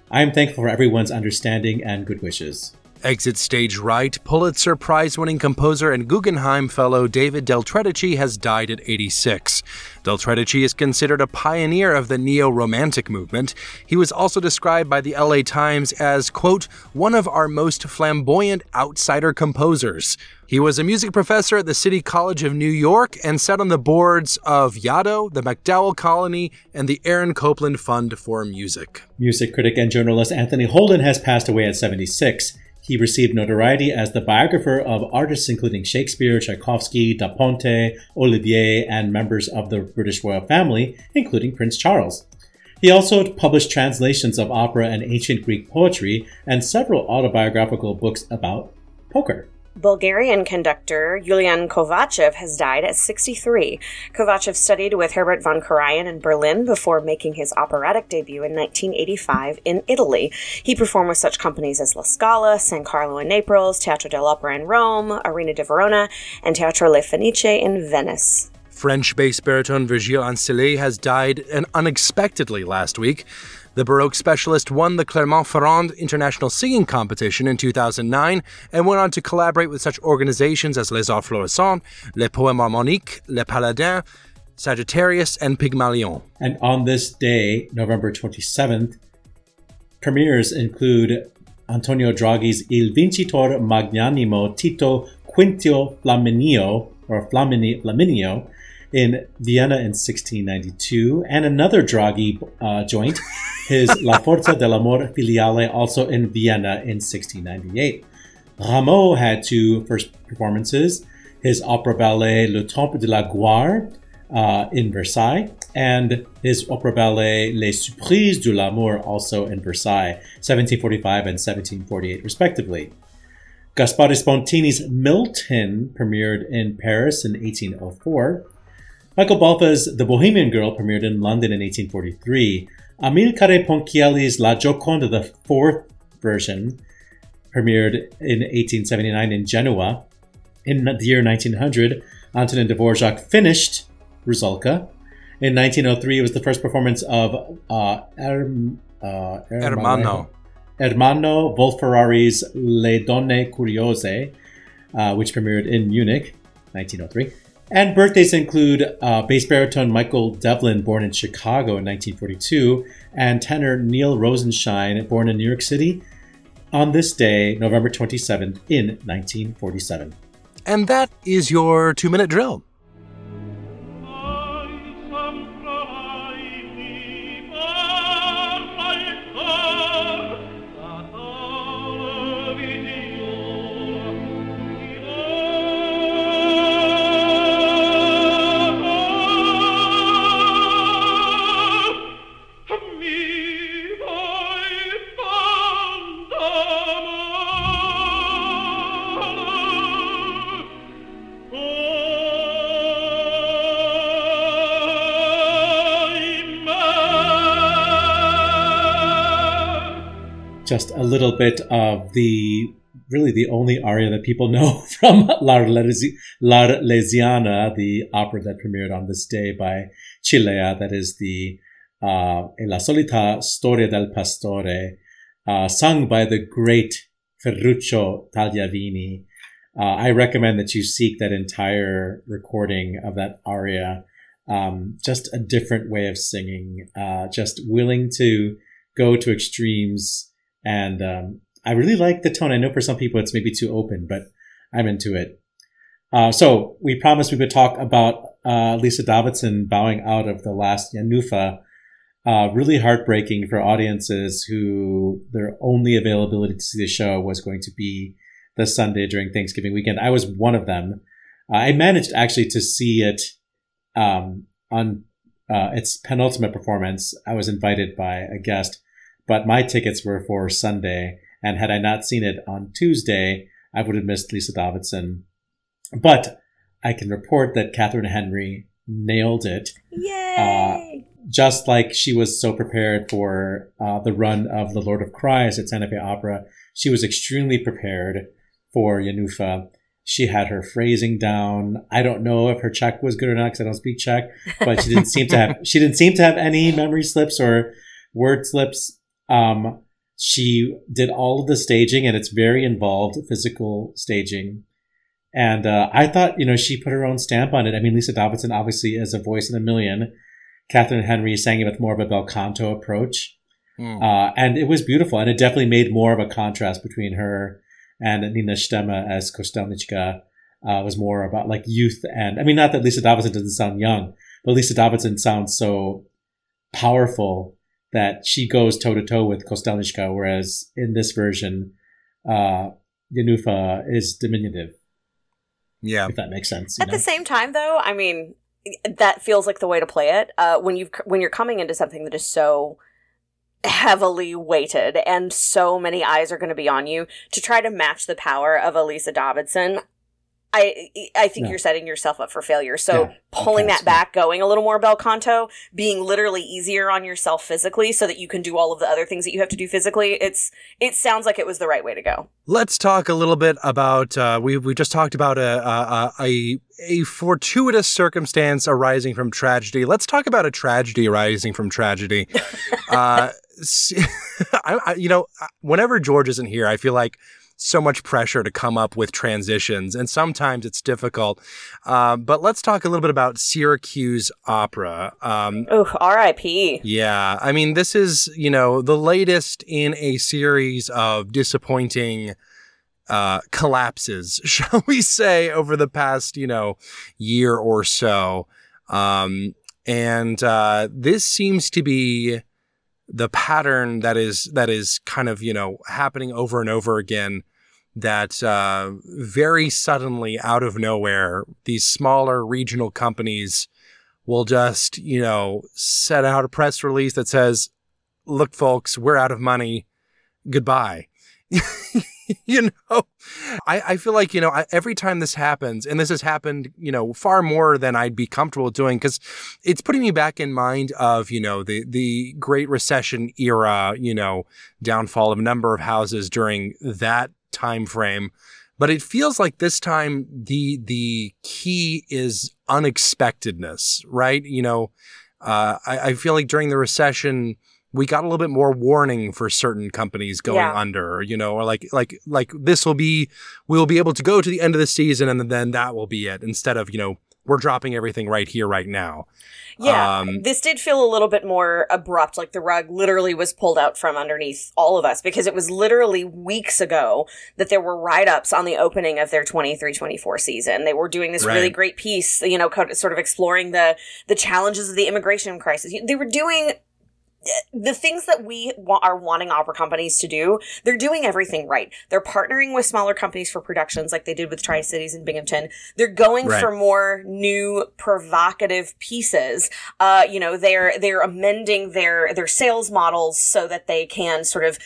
I am thankful for everyone's understanding and good wishes. Exit stage right, Pulitzer Prize winning composer and Guggenheim fellow David Del Tredici has died at 86. Del Tredici is considered a pioneer of the neo romantic movement. He was also described by the LA Times as, quote, one of our most flamboyant outsider composers. He was a music professor at the City College of New York and sat on the boards of Yaddo, the MacDowell Colony, and the Aaron Copland Fund for Music. Music critic and journalist Anthony Holden has passed away at 76. He received notoriety as the biographer of artists including Shakespeare, Tchaikovsky, Da Ponte, Olivier, and members of the British royal family, including Prince Charles. He also published translations of opera and ancient Greek poetry and several autobiographical books about poker. Bulgarian conductor Yulian Kovachev has died at 63. Kovachev studied with Herbert von Karajan in Berlin before making his operatic debut in 1985 in Italy. He performed with such companies as La Scala, San Carlo in Naples, Teatro dell'Opera in Rome, Arena di Verona, and Teatro Le Fenice in Venice. French bass baritone Virgile Ancely has died unexpectedly last week. The Baroque specialist won the Clermont-Ferrand International Singing Competition in 2009 and went on to collaborate with such organizations as Les Arts Florissants, Les Poèmes Harmoniques, Les Paladins, Sagittarius, and Pygmalion. And on this day, November 27th, premieres include Antonio Draghi's Il Vincitore Magnanimo Tito Quintio Flaminio, or Flamini, Flaminio, in Vienna in 1692, and another Draghi uh, joint, his La Forza dell'Amor Filiale, also in Vienna in 1698. Rameau had two first performances his opera ballet Le Temple de la Gloire uh, in Versailles, and his opera ballet Les Surprises de l'Amour, also in Versailles, 1745 and 1748, respectively. Gaspare Spontini's Milton premiered in Paris in 1804. Michael Balfe's The Bohemian Girl premiered in London in 1843. Amilcare Ponchielli's La Gioconda, the fourth version, premiered in 1879 in Genoa. In the year 1900, Antonin Dvorak finished Rusalka. In 1903, it was the first performance of uh, Erm, uh. Ermanno Wolf-Ferrari's Le Donne Curiose, uh, which premiered in Munich, 1903. And birthdays include uh, bass baritone Michael Devlin, born in Chicago in 1942, and tenor Neil Rosenshine, born in New York City on this day, November 27th, in 1947. And that is your two minute drill. Just a little bit of the really the only aria that people know from *La L'Arlesiana, the opera that premiered on this day by Cilea, that is the uh, La Solita Storia del Pastore, uh, sung by the great Ferruccio Tagliavini. Uh, I recommend that you seek that entire recording of that aria. Um, just a different way of singing, uh, just willing to go to extremes and um, I really like the tone. I know for some people it's maybe too open, but I'm into it. Uh, so we promised we would talk about uh, Lise Davidsen bowing out of the last Jenůfa. Uh, really heartbreaking for audiences who their only availability to see the show was going to be the Sunday during Thanksgiving weekend. I was one of them. Uh, I managed actually to see it um, on uh, its penultimate performance. I was invited by a guest but my tickets were for Sunday. And had I not seen it on Tuesday, I would have missed Lise Davidsen. But I can report that Kathryn Henry nailed it. Yay! Uh, just like she was so prepared for uh, the run of The Lord of Cries at Santa Fe Opera, she was extremely prepared for Jenůfa. She had her phrasing down. I don't know if her Czech was good or not because I don't speak Czech, but she didn't seem to have she didn't seem to have any memory slips or word slips. Um, she did all of the staging, and it's very involved physical staging. And uh, I thought, you know, she put her own stamp on it. I mean, Lise Davidsen obviously is a voice in a million. Kathryn Henry sang it with more of a bel canto approach. Mm. Uh, and it was beautiful. And it definitely made more of a contrast between her and Nina Stemme as Kostelnichka. Uh, was more about like youth and I mean, not that Lise Davidsen doesn't sound young, but Lise Davidsen sounds so powerful that she goes toe to toe with Kostelnichka, whereas in this version, uh, Jenůfa is diminutive. Yeah, if that makes sense. At know? the same time, though, I mean, that feels like the way to play it. Uh, when you when you're coming into something that is so heavily weighted and so many eyes are going to be on you to try to match the power of Elisa Davidsen. I I think you're setting yourself up for failure. So yeah, pulling that back, going a little more bel canto, being literally easier on yourself physically, so that you can do all of the other things that you have to do physically. It's it sounds like it was the right way to go. Let's talk a little bit about uh, we we just talked about a, a a a fortuitous circumstance arising from tragedy. Let's talk about a tragedy arising from tragedy. uh, I, I, you know, whenever George isn't here, I feel like so much pressure to come up with transitions, and sometimes it's difficult. Uh, but let's talk a little bit about Syracuse Opera. Um, oh, R.I.P. Yeah, I mean, this is you know the latest in a series of disappointing uh, collapses, shall we say, over the past you know year or so. Um, and uh, this seems to be the pattern that is that is kind of you know happening over and over again that uh, very suddenly out of nowhere these smaller regional companies will just you know set out a press release that says look folks we're out of money. Goodbye you know? I, I feel like you know I, every time this happens and this has happened you know far more than i'd be comfortable doing because it's putting me back in mind of you know the the great recession era you know downfall of a number of houses during that time frame but it feels like this time the the key is unexpectedness right? You know uh, I, I feel like during the recession we got a little bit more warning for certain companies going Yeah. under, you know, or like like like this will be we'll be able to go to the end of the season and then that will be it instead of, you know, we're dropping everything right here right now. Yeah, Um, this did feel a little bit more abrupt, like the rug literally was pulled out from underneath all of us because it was literally weeks ago that there were write ups on the opening of their 23 24 season. They were doing this really great piece, you know, sort of exploring the, the challenges of the immigration crisis. They were doing the things that we wa- are wanting opera companies to do, they're doing everything right. They're partnering with smaller companies for productions like they did with Tri Cities and Binghamton. They're going Right. for more new provocative pieces. Uh, you know, they're they're amending their their sales models so that they can sort of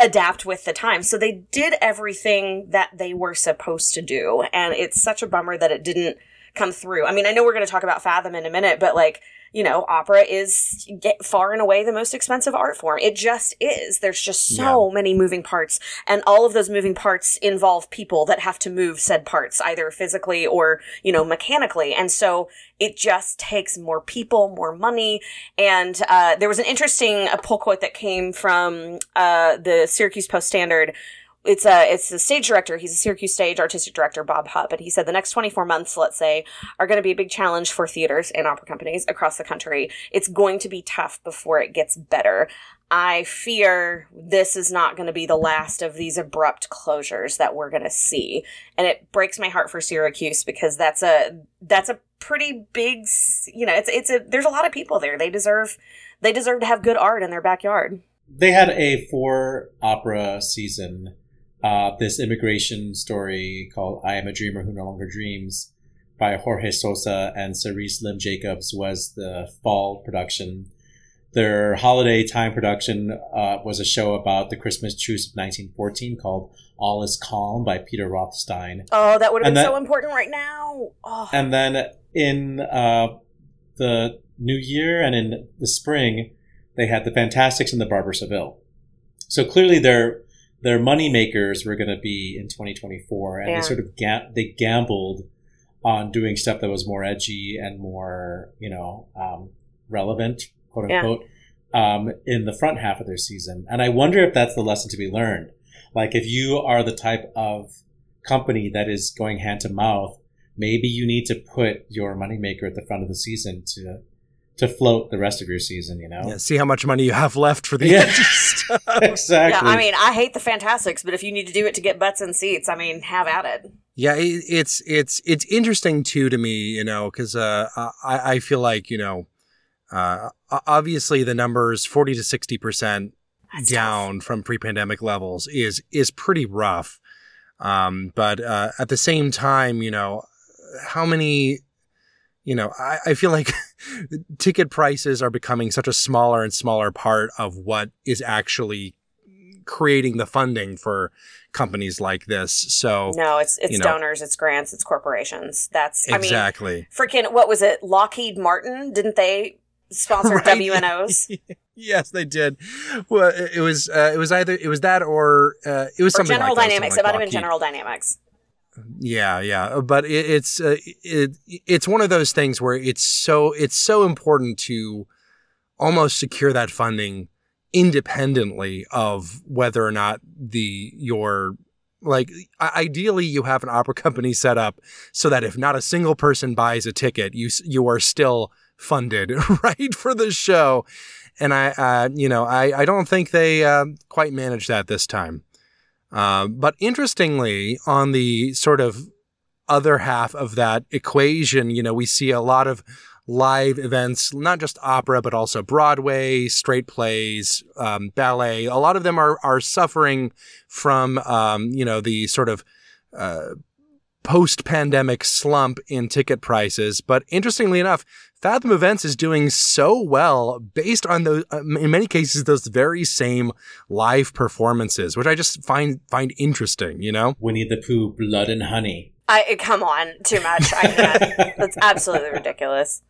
adapt with the times. So they did everything that they were supposed to do, and it's such a bummer that it didn't come through. I mean, I know we're going to talk about Fathom in a minute, but like you know, opera is far and away the most expensive art form. It just is. There's just so many moving parts, and all of those moving parts involve people that have to move said parts either physically or you know mechanically, and so it just takes more people, more money. And uh, there was an interesting uh, pull quote that came from uh, the Syracuse Post Standard it's a it's the stage director. He's a Syracuse stage artistic director, Bob Hupp, and he said the next 24 months, let's say, are going to be a big challenge for theaters and opera companies across the country. It's going to be tough before it gets better. I fear this is not going to be the last of these abrupt closures that we're going to see, and it breaks my heart for Syracuse because that's a that's a pretty big, you know, it's it's a there's a lot of people there. They deserve they deserve to have good art in their backyard. They had a four opera season. Uh, this immigration story called "I Am a Dreamer Who No Longer Dreams" by Jorge Sosa and Cerise Lim Jacobs was the fall production. Their holiday time production uh, was a show about the Christmas truce of 1914 called "All Is Calm" by Peter Rothstein. Oh, that would have And been that- so important right now. Oh. And then in uh, the new year and in the spring, they had the Fantasticks and the Barber Seville. So clearly, their their money makers were going to be in 2024, and Yeah. they sort of ga- they gambled on doing stuff that was more edgy and more you know um, relevant, quote Yeah. unquote, um, in the front half of their season. And I wonder if that's the lesson to be learned. Like if you are the type of company that is going hand to mouth, maybe you need to put your moneymaker at the front of the season to to float the rest of your season. You know, Yeah, see how much money you have left for the Yeah. edgy stuff. exactly. Yeah, I mean, I hate the Fantasticks, but if you need to do it to get butts and seats, I mean, have at it. Yeah, it, it's it's it's interesting too to me, you know, because uh, I I feel like you know, uh, obviously the numbers forty to sixty percent That's down from pre-pandemic levels is is pretty rough. Um, but uh, at the same time, you know, how many, you know, I, I feel like ticket prices are becoming such a smaller and smaller part of what is actually creating the funding for companies like this. So No, it's it's you know. donors, it's grants, it's corporations. That's I mean, exactly. freaking what was it? Lockheed Martin? Didn't they sponsor Right. WNOs yes, they did. Well, it was uh, it was either it was that or uh, it was or something General like that, Dynamics? something it might like have been General Dynamics. Yeah, yeah, but it, it's uh, it it's one of those things where it's so it's so important to almost secure that funding independently of whether or not the your like ideally you have an opera company set up so that if not a single person buys a ticket you you are still funded right for the show. And i uh, you know i i don't think they uh, quite managed that this time uh, but interestingly, on the sort of other half of that equation, you know, we see a lot of live events, not just opera, but also Broadway, straight plays, um, ballet. A lot of them are are suffering from um, you know the sort of uh, post pandemic slump in ticket prices. But interestingly enough, Fathom Events is doing so well based on those, uh, in many cases, those very same live performances, which I just find find interesting. You know, Winnie the Pooh, Blood and Honey. I come on, too much. I can't. That's absolutely ridiculous.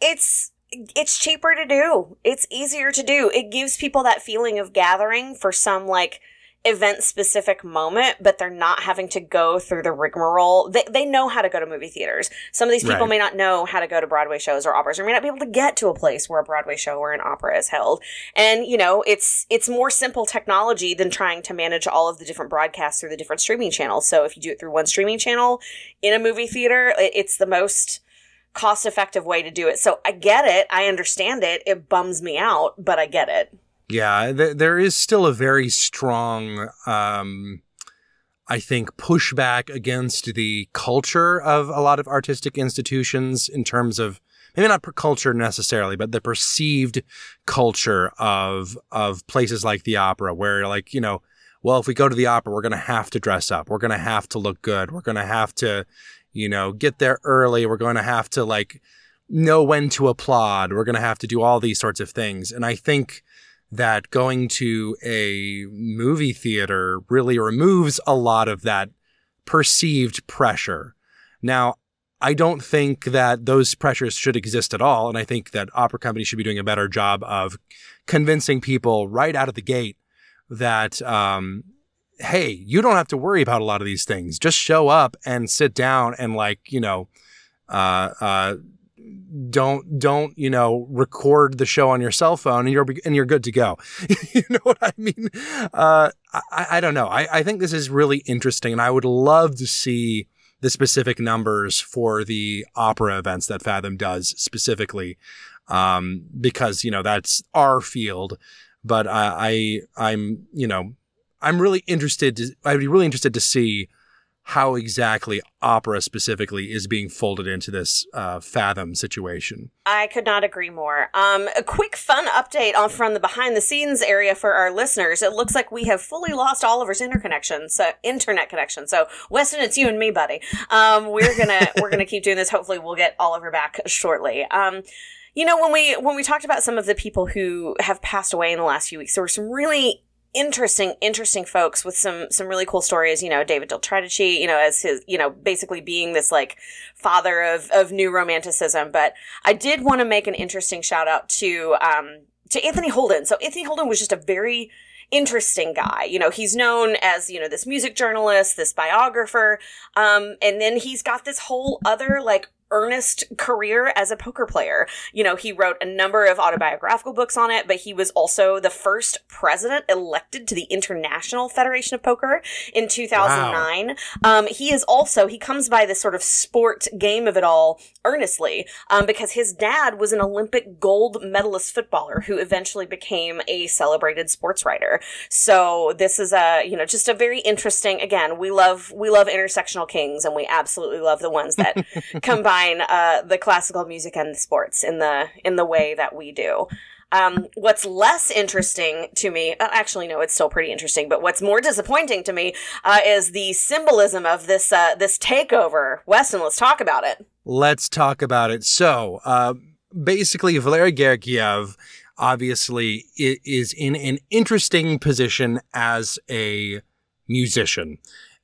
It's it's cheaper to do. It's easier to do. It gives people that feeling of gathering for some like event specific moment, but they're not having to go through the rigmarole. They, they know how to go to movie theaters. Some of these people Right. may not know how to go to Broadway shows or operas, or may not be able to get to a place where a Broadway show or an opera is held. And, you know, it's, it's more simple technology than trying to manage all of the different broadcasts through the different streaming channels. So if you do it through one streaming channel in a movie theater, it- it's the most cost effective way to do it. So I get it. I understand it. It bums me out, but I get it. Yeah, th- there is still a very strong, um, I think, pushback against the culture of a lot of artistic institutions in terms of maybe not per culture necessarily, but the perceived culture of of places like the opera, where like you know, well, if we go to the opera, we're going to have to dress up, we're going to have to look good, we're going to have to, you know, get there early, we're going to have to like know when to applaud, we're going to have to do all these sorts of things, and I think that going to a movie theater really removes a lot of that perceived pressure. Now, I don't think that those pressures should exist at all. And I think that opera companies should be doing a better job of convincing people right out of the gate that, um, hey, you don't have to worry about a lot of these things. Just show up and sit down and, like, you know, uh, uh, don't don't you know record the show on your cell phone and you're and you're good to go. You know what i mean? Uh i i don't know. I i think this is really interesting and i would love to see the specific numbers for the opera events that fathom does specifically um because you know that's our field. But i, I i'm you know i'm really interested to, i'd be really interested to see how exactly opera specifically is being folded into this uh, Fathom situation. I could not agree more. Um, a quick fun update on from the behind the scenes area for our listeners. It looks like we have fully lost Oliver's interconnection, so internet connection. So Weston, it's you and me, buddy. Um, we're gonna we're gonna keep doing this. Hopefully, we'll get Oliver back shortly. Um, you know, when we when we talked about some of the people who have passed away in the last few weeks, there were some really interesting interesting folks with some some really cool stories. You know david del Tredici, you know as his you know basically being this like father of of new romanticism. But i did want to make an interesting shout out to um to anthony holden. So anthony holden was just a very interesting guy. You know he's known as you know this music journalist this biographer. Um and then he's got this whole other like earnest career as a poker player. You know, he wrote a number of autobiographical books on it, but he was also the first president elected to the International Federation of Poker in 2009. Um, he is also, he comes by this sort of sport game of it all earnestly, um, because his dad was an Olympic gold medalist footballer who eventually became a celebrated sports writer. So this is a, you know, just a very interesting, again, we love, we love intersectional kings and we absolutely love the ones that combine uh, the classical music and the sports in the in the way that we do. Um, what's less interesting to me, uh, actually, no, it's still pretty interesting. But what's more disappointing to me uh, is the symbolism of this uh, this takeover. Weston, let's talk about it. Let's talk about it. So, uh, basically, Valery Gergiev obviously is in an interesting position as a musician.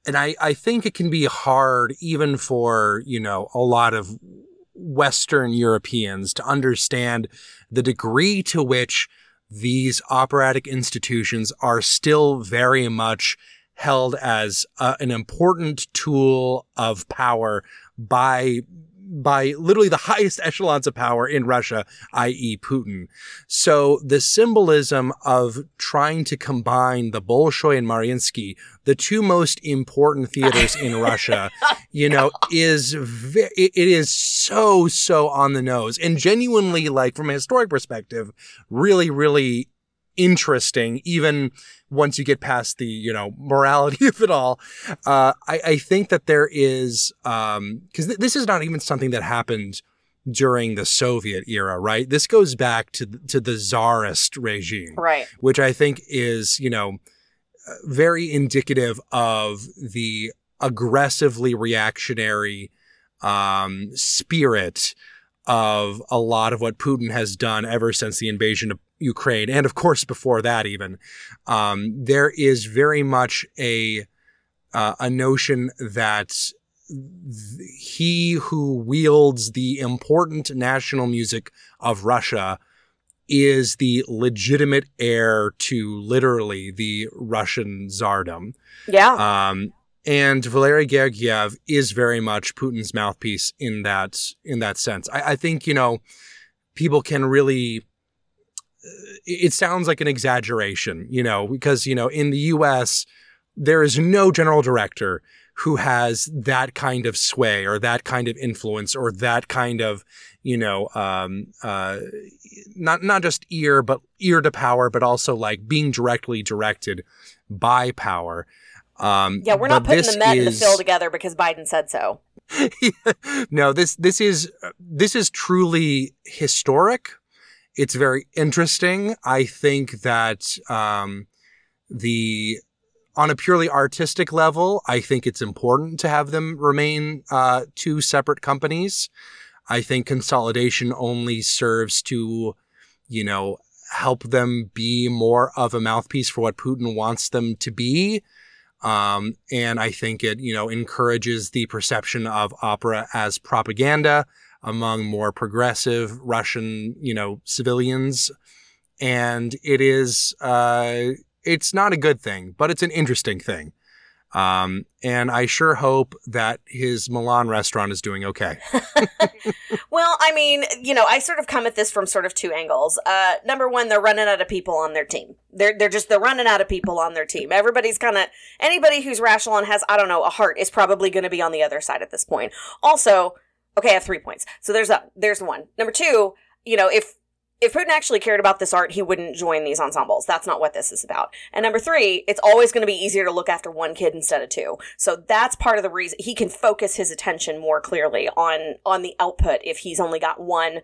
And I, I think it can be hard even for, you know, a lot of Western Europeans to understand the degree to which these operatic institutions are still very much held as uh, an important tool of power by by literally the highest echelons of power in Russia, i.e. Putin. So the symbolism of trying to combine the Bolshoi and Mariinsky, the two most important theaters in Russia, you know, is ve- it it is so so on the nose and genuinely like from a historic perspective, really really interesting even once you get past the you know morality of it all uh, I, I think that there is um because th- this is not even something that happened during the Soviet era, right? This goes back to to the czarist regime, Right. which I think is, you know, uh, very indicative of the aggressively reactionary um, spirit of a lot of what Putin has done ever since the invasion of Ukraine, and of course before that even. Um, there is very much a uh, a notion that th- he who wields the important national music of Russia is the legitimate heir to literally the Russian czardom. Yeah. Um, and Valery Gergiev is very much Putin's mouthpiece in that in that sense. I, I think you know people can really. It sounds like an exaggeration, you know, because you know in the U.S. there is no general director who has that kind of sway or that kind of influence or that kind of you know um, uh, not not just ear but ear to power, but also like being directly directed by power. Um, yeah, we're not putting the Met and the is- Phil together because Biden said so. no, this this is this is truly historic. It's very interesting. I think that um, the on a purely artistic level, I think it's important to have them remain uh, two separate companies. I think consolidation only serves to, you know, help them be more of a mouthpiece for what Putin wants them to be. Um, and I think it, you know, encourages the perception of opera as propaganda among more progressive Russian, you know, civilians. And it is, uh, it's not a good thing, but it's an interesting thing. Um, and I sure hope that his Milan restaurant is doing okay. Well, I mean, you know, I sort of come at this from sort of two angles. Uh, number one, they're running out of people on their team. They're they're just they're running out of people on their team. Everybody's kind of anybody who's rational and has I don't know a heart is probably going to be on the other side at this point. Also, okay, I have three points. So there's a there's one. Number two, you know, if if Putin actually cared about this art, he wouldn't join these ensembles. That's not what this is about. And number three, it's always going to be easier to look after one kid instead of two. So that's part of the reason he can focus his attention more clearly on on the output if he's only got one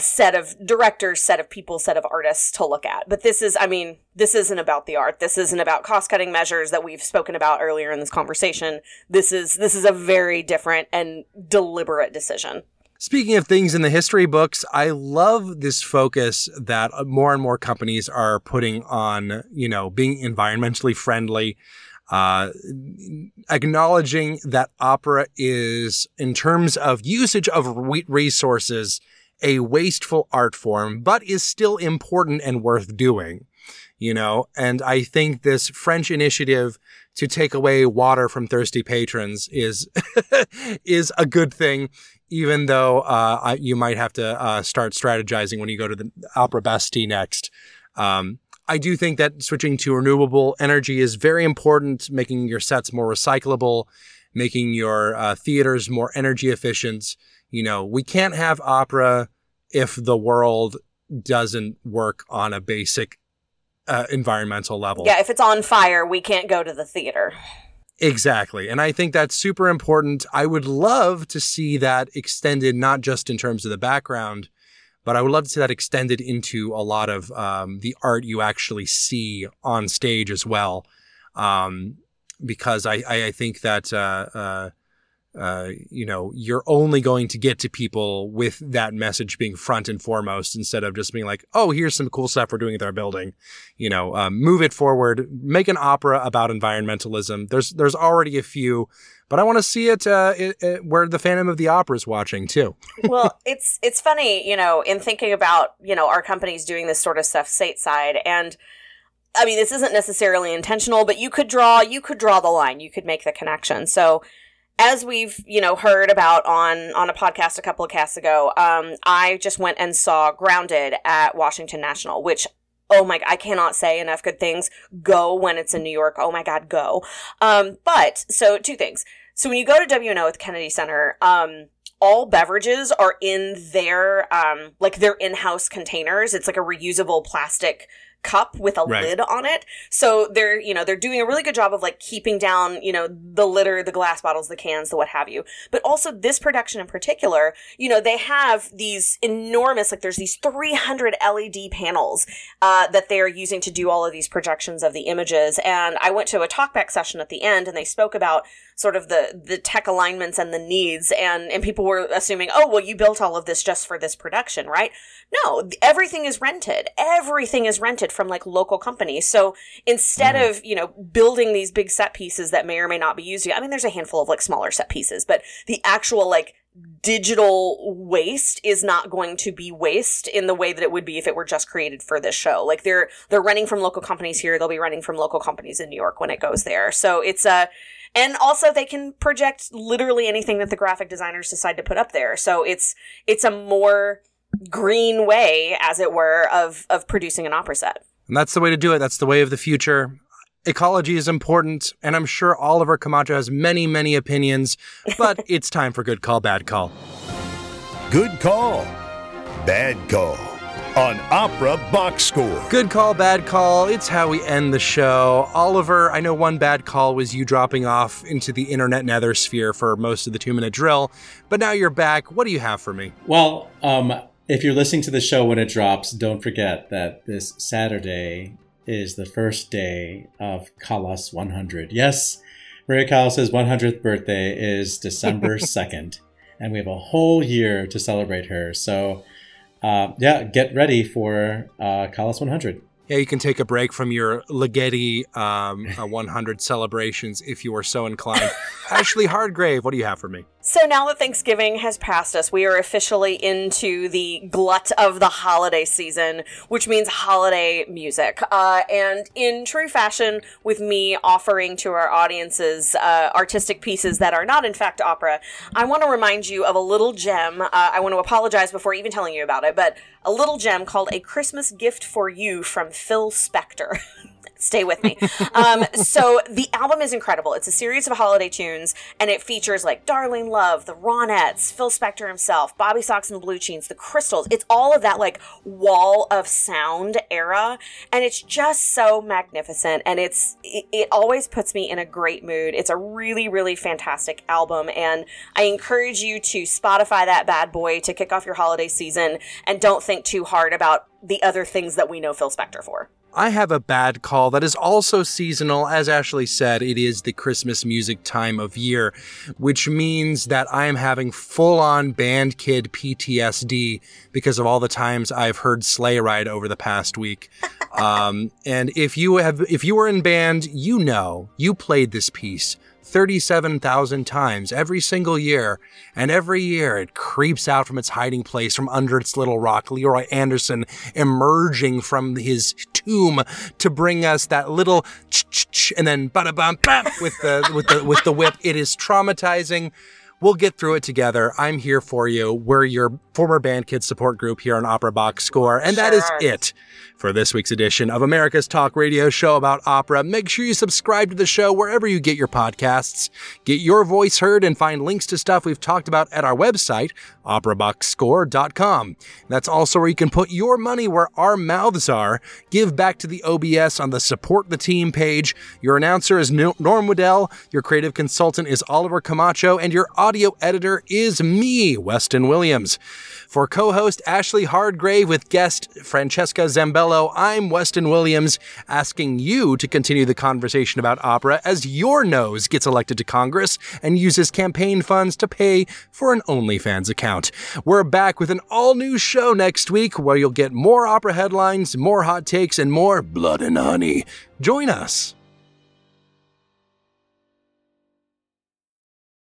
set of directors, set of people, set of artists to look at. But this is, I mean, this isn't about the art. This isn't about cost cutting measures that we've spoken about earlier in this conversation. This is this is a very different and deliberate decision. Speaking of things in the history books, I love this focus that more and more companies are putting on, you know, being environmentally friendly, uh, acknowledging that opera is, in terms of usage of re- resources, a wasteful art form, but is still important and worth doing. You know, and I think this French initiative to take away water from thirsty patrons is is a good thing, even though uh, you might have to uh, start strategizing when you go to the Opera Bastille next. Um, I do think that switching to renewable energy is very important, making your sets more recyclable, making your uh, theaters more energy efficient. You know, we can't have opera if the world doesn't work on a basic uh, environmental level. Yeah, if it's on fire, we can't go to the theater. Exactly. And I think that's super important. I would love to see that extended, not just in terms of the background, but I would love to see that extended into a lot of um, the art you actually see on stage as well. Um, because I, I, I think that, uh, uh, uh, you know, you're only going to get to people with that message being front and foremost instead of just being like, oh, here's some cool stuff we're doing at our building. You know, um, move it forward, make an opera about environmentalism. There's there's already a few, but I want to see it, uh, it, it where the Phantom of the Opera is watching too. well, it's it's funny, you know, in thinking about you know our companies doing this sort of stuff stateside, and I mean, this isn't necessarily intentional, but you could draw you could draw the line, you could make the connection. So as we've you know heard about on on a podcast a couple of casts ago um, i just went and saw grounded at washington national which oh my i cannot say enough good things. Go when it's in new york. Oh my god go. Um, but so two things. So when you go to wno the kennedy center um, all beverages are in their um, like their in-house containers. It's like a reusable plastic cup with a Right. lid on it. So they're, you know, they're doing a really good job of like keeping down, you know, the litter, the glass bottles, the cans, the what have you. But also this production in particular, you know, they have these enormous, like there's these 300 LED panels uh, that they are using to do all of these projections of the images. And I went to a talkback session at the end and they spoke about sort of the the tech alignments and the needs and and people were assuming oh well you built all of this just for this production right? No everything is rented. Everything is rented from like local companies. So instead mm. of you know building these big set pieces that may or may not be used i mean there's a handful of like smaller set pieces but the actual like digital waste is not going to be waste in the way that it would be if it were just created for this show. Like they're they're running from local companies here, they'll be running from local companies in New York when it goes there. So it's a and also they can project literally anything that the graphic designers decide to put up there. So it's it's a more green way as it were of of producing an opera set. And that's the way to do it. That's the way of the future. Ecology is important, and I'm sure Oliver Camacho has many, many opinions, but it's time for good call, bad call. Good call. Bad call. On Opera Box Score. Good call, bad call. It's how we end the show. Oliver, I know one bad call was you dropping off into the internet nether sphere for most of the two minute drill, but now you're back. What do you have for me? Well, um, if you're listening to the show when it drops, don't forget that this Saturday is the first day of Callas 100. Yes, Maria Callas's 100th birthday is December 2nd, and we have a whole year to celebrate her. So, uh, yeah, get ready for uh, Callas 100. Yeah, you can take a break from your Ligeti um, uh, 100 celebrations if you are so inclined. Ashley Hardgrave, what do you have for me? So now that Thanksgiving has passed us, we are officially into the glut of the holiday season, which means holiday music. Uh, and in true fashion, with me offering to our audiences uh, artistic pieces that are not, in fact, opera, I want to remind you of a little gem. Uh, I want to apologize before even telling you about it, but a little gem called A Christmas Gift for You from Phil Spector. Stay with me. Um, so the album is incredible. It's a series of holiday tunes, and it features like "Darlene Love," the Ronettes, Phil Spector himself, Bob B. Soxx and Blue Jeans, the Crystals. It's all of that like wall of sound era, and it's just so magnificent. And it's it, it always puts me in a great mood. It's a really really fantastic album, and I encourage you to Spotify that bad boy to kick off your holiday season, and don't think too hard about the other things that we know Phil Spector for. I have a bad call that is also seasonal. As Ashley said, it is the Christmas music time of year, which means that I am having full on band kid PTSD because of all the times I've heard Sleigh Ride over the past week. Um, and if you have, if you were in band, you know, you played this piece 37,000 times every single year. And every year it creeps out from its hiding place from under its little rock. Leroy Anderson emerging from his tomb to bring us that little ch-ch-ch and then ba bada bum bam with the, with the, with the whip. It is traumatizing. We'll get through it together. I'm here for you. We're your former band kids support group here on Opera Box Score. And that is it for this week's edition of America's Talk Radio Show about opera. Make sure you subscribe to the show wherever you get your podcasts. Get your voice heard and find links to stuff we've talked about at our website, operaboxscore.com. That's also where you can put your money where our mouths are. Give back to the OBS on the Support the Team page. Your announcer is Norm Waddell, your creative consultant is Oliver Camacho, and your audio editor is me, Weston Williams. For co host Ashley Hardgrave with guest Francesca Zambello, I'm Weston Williams, asking you to continue the conversation about opera as your nose gets elected to Congress and uses campaign funds to pay for an OnlyFans account. We're back with an all new show next week where you'll get more opera headlines, more hot takes, and more blood and honey. Join us.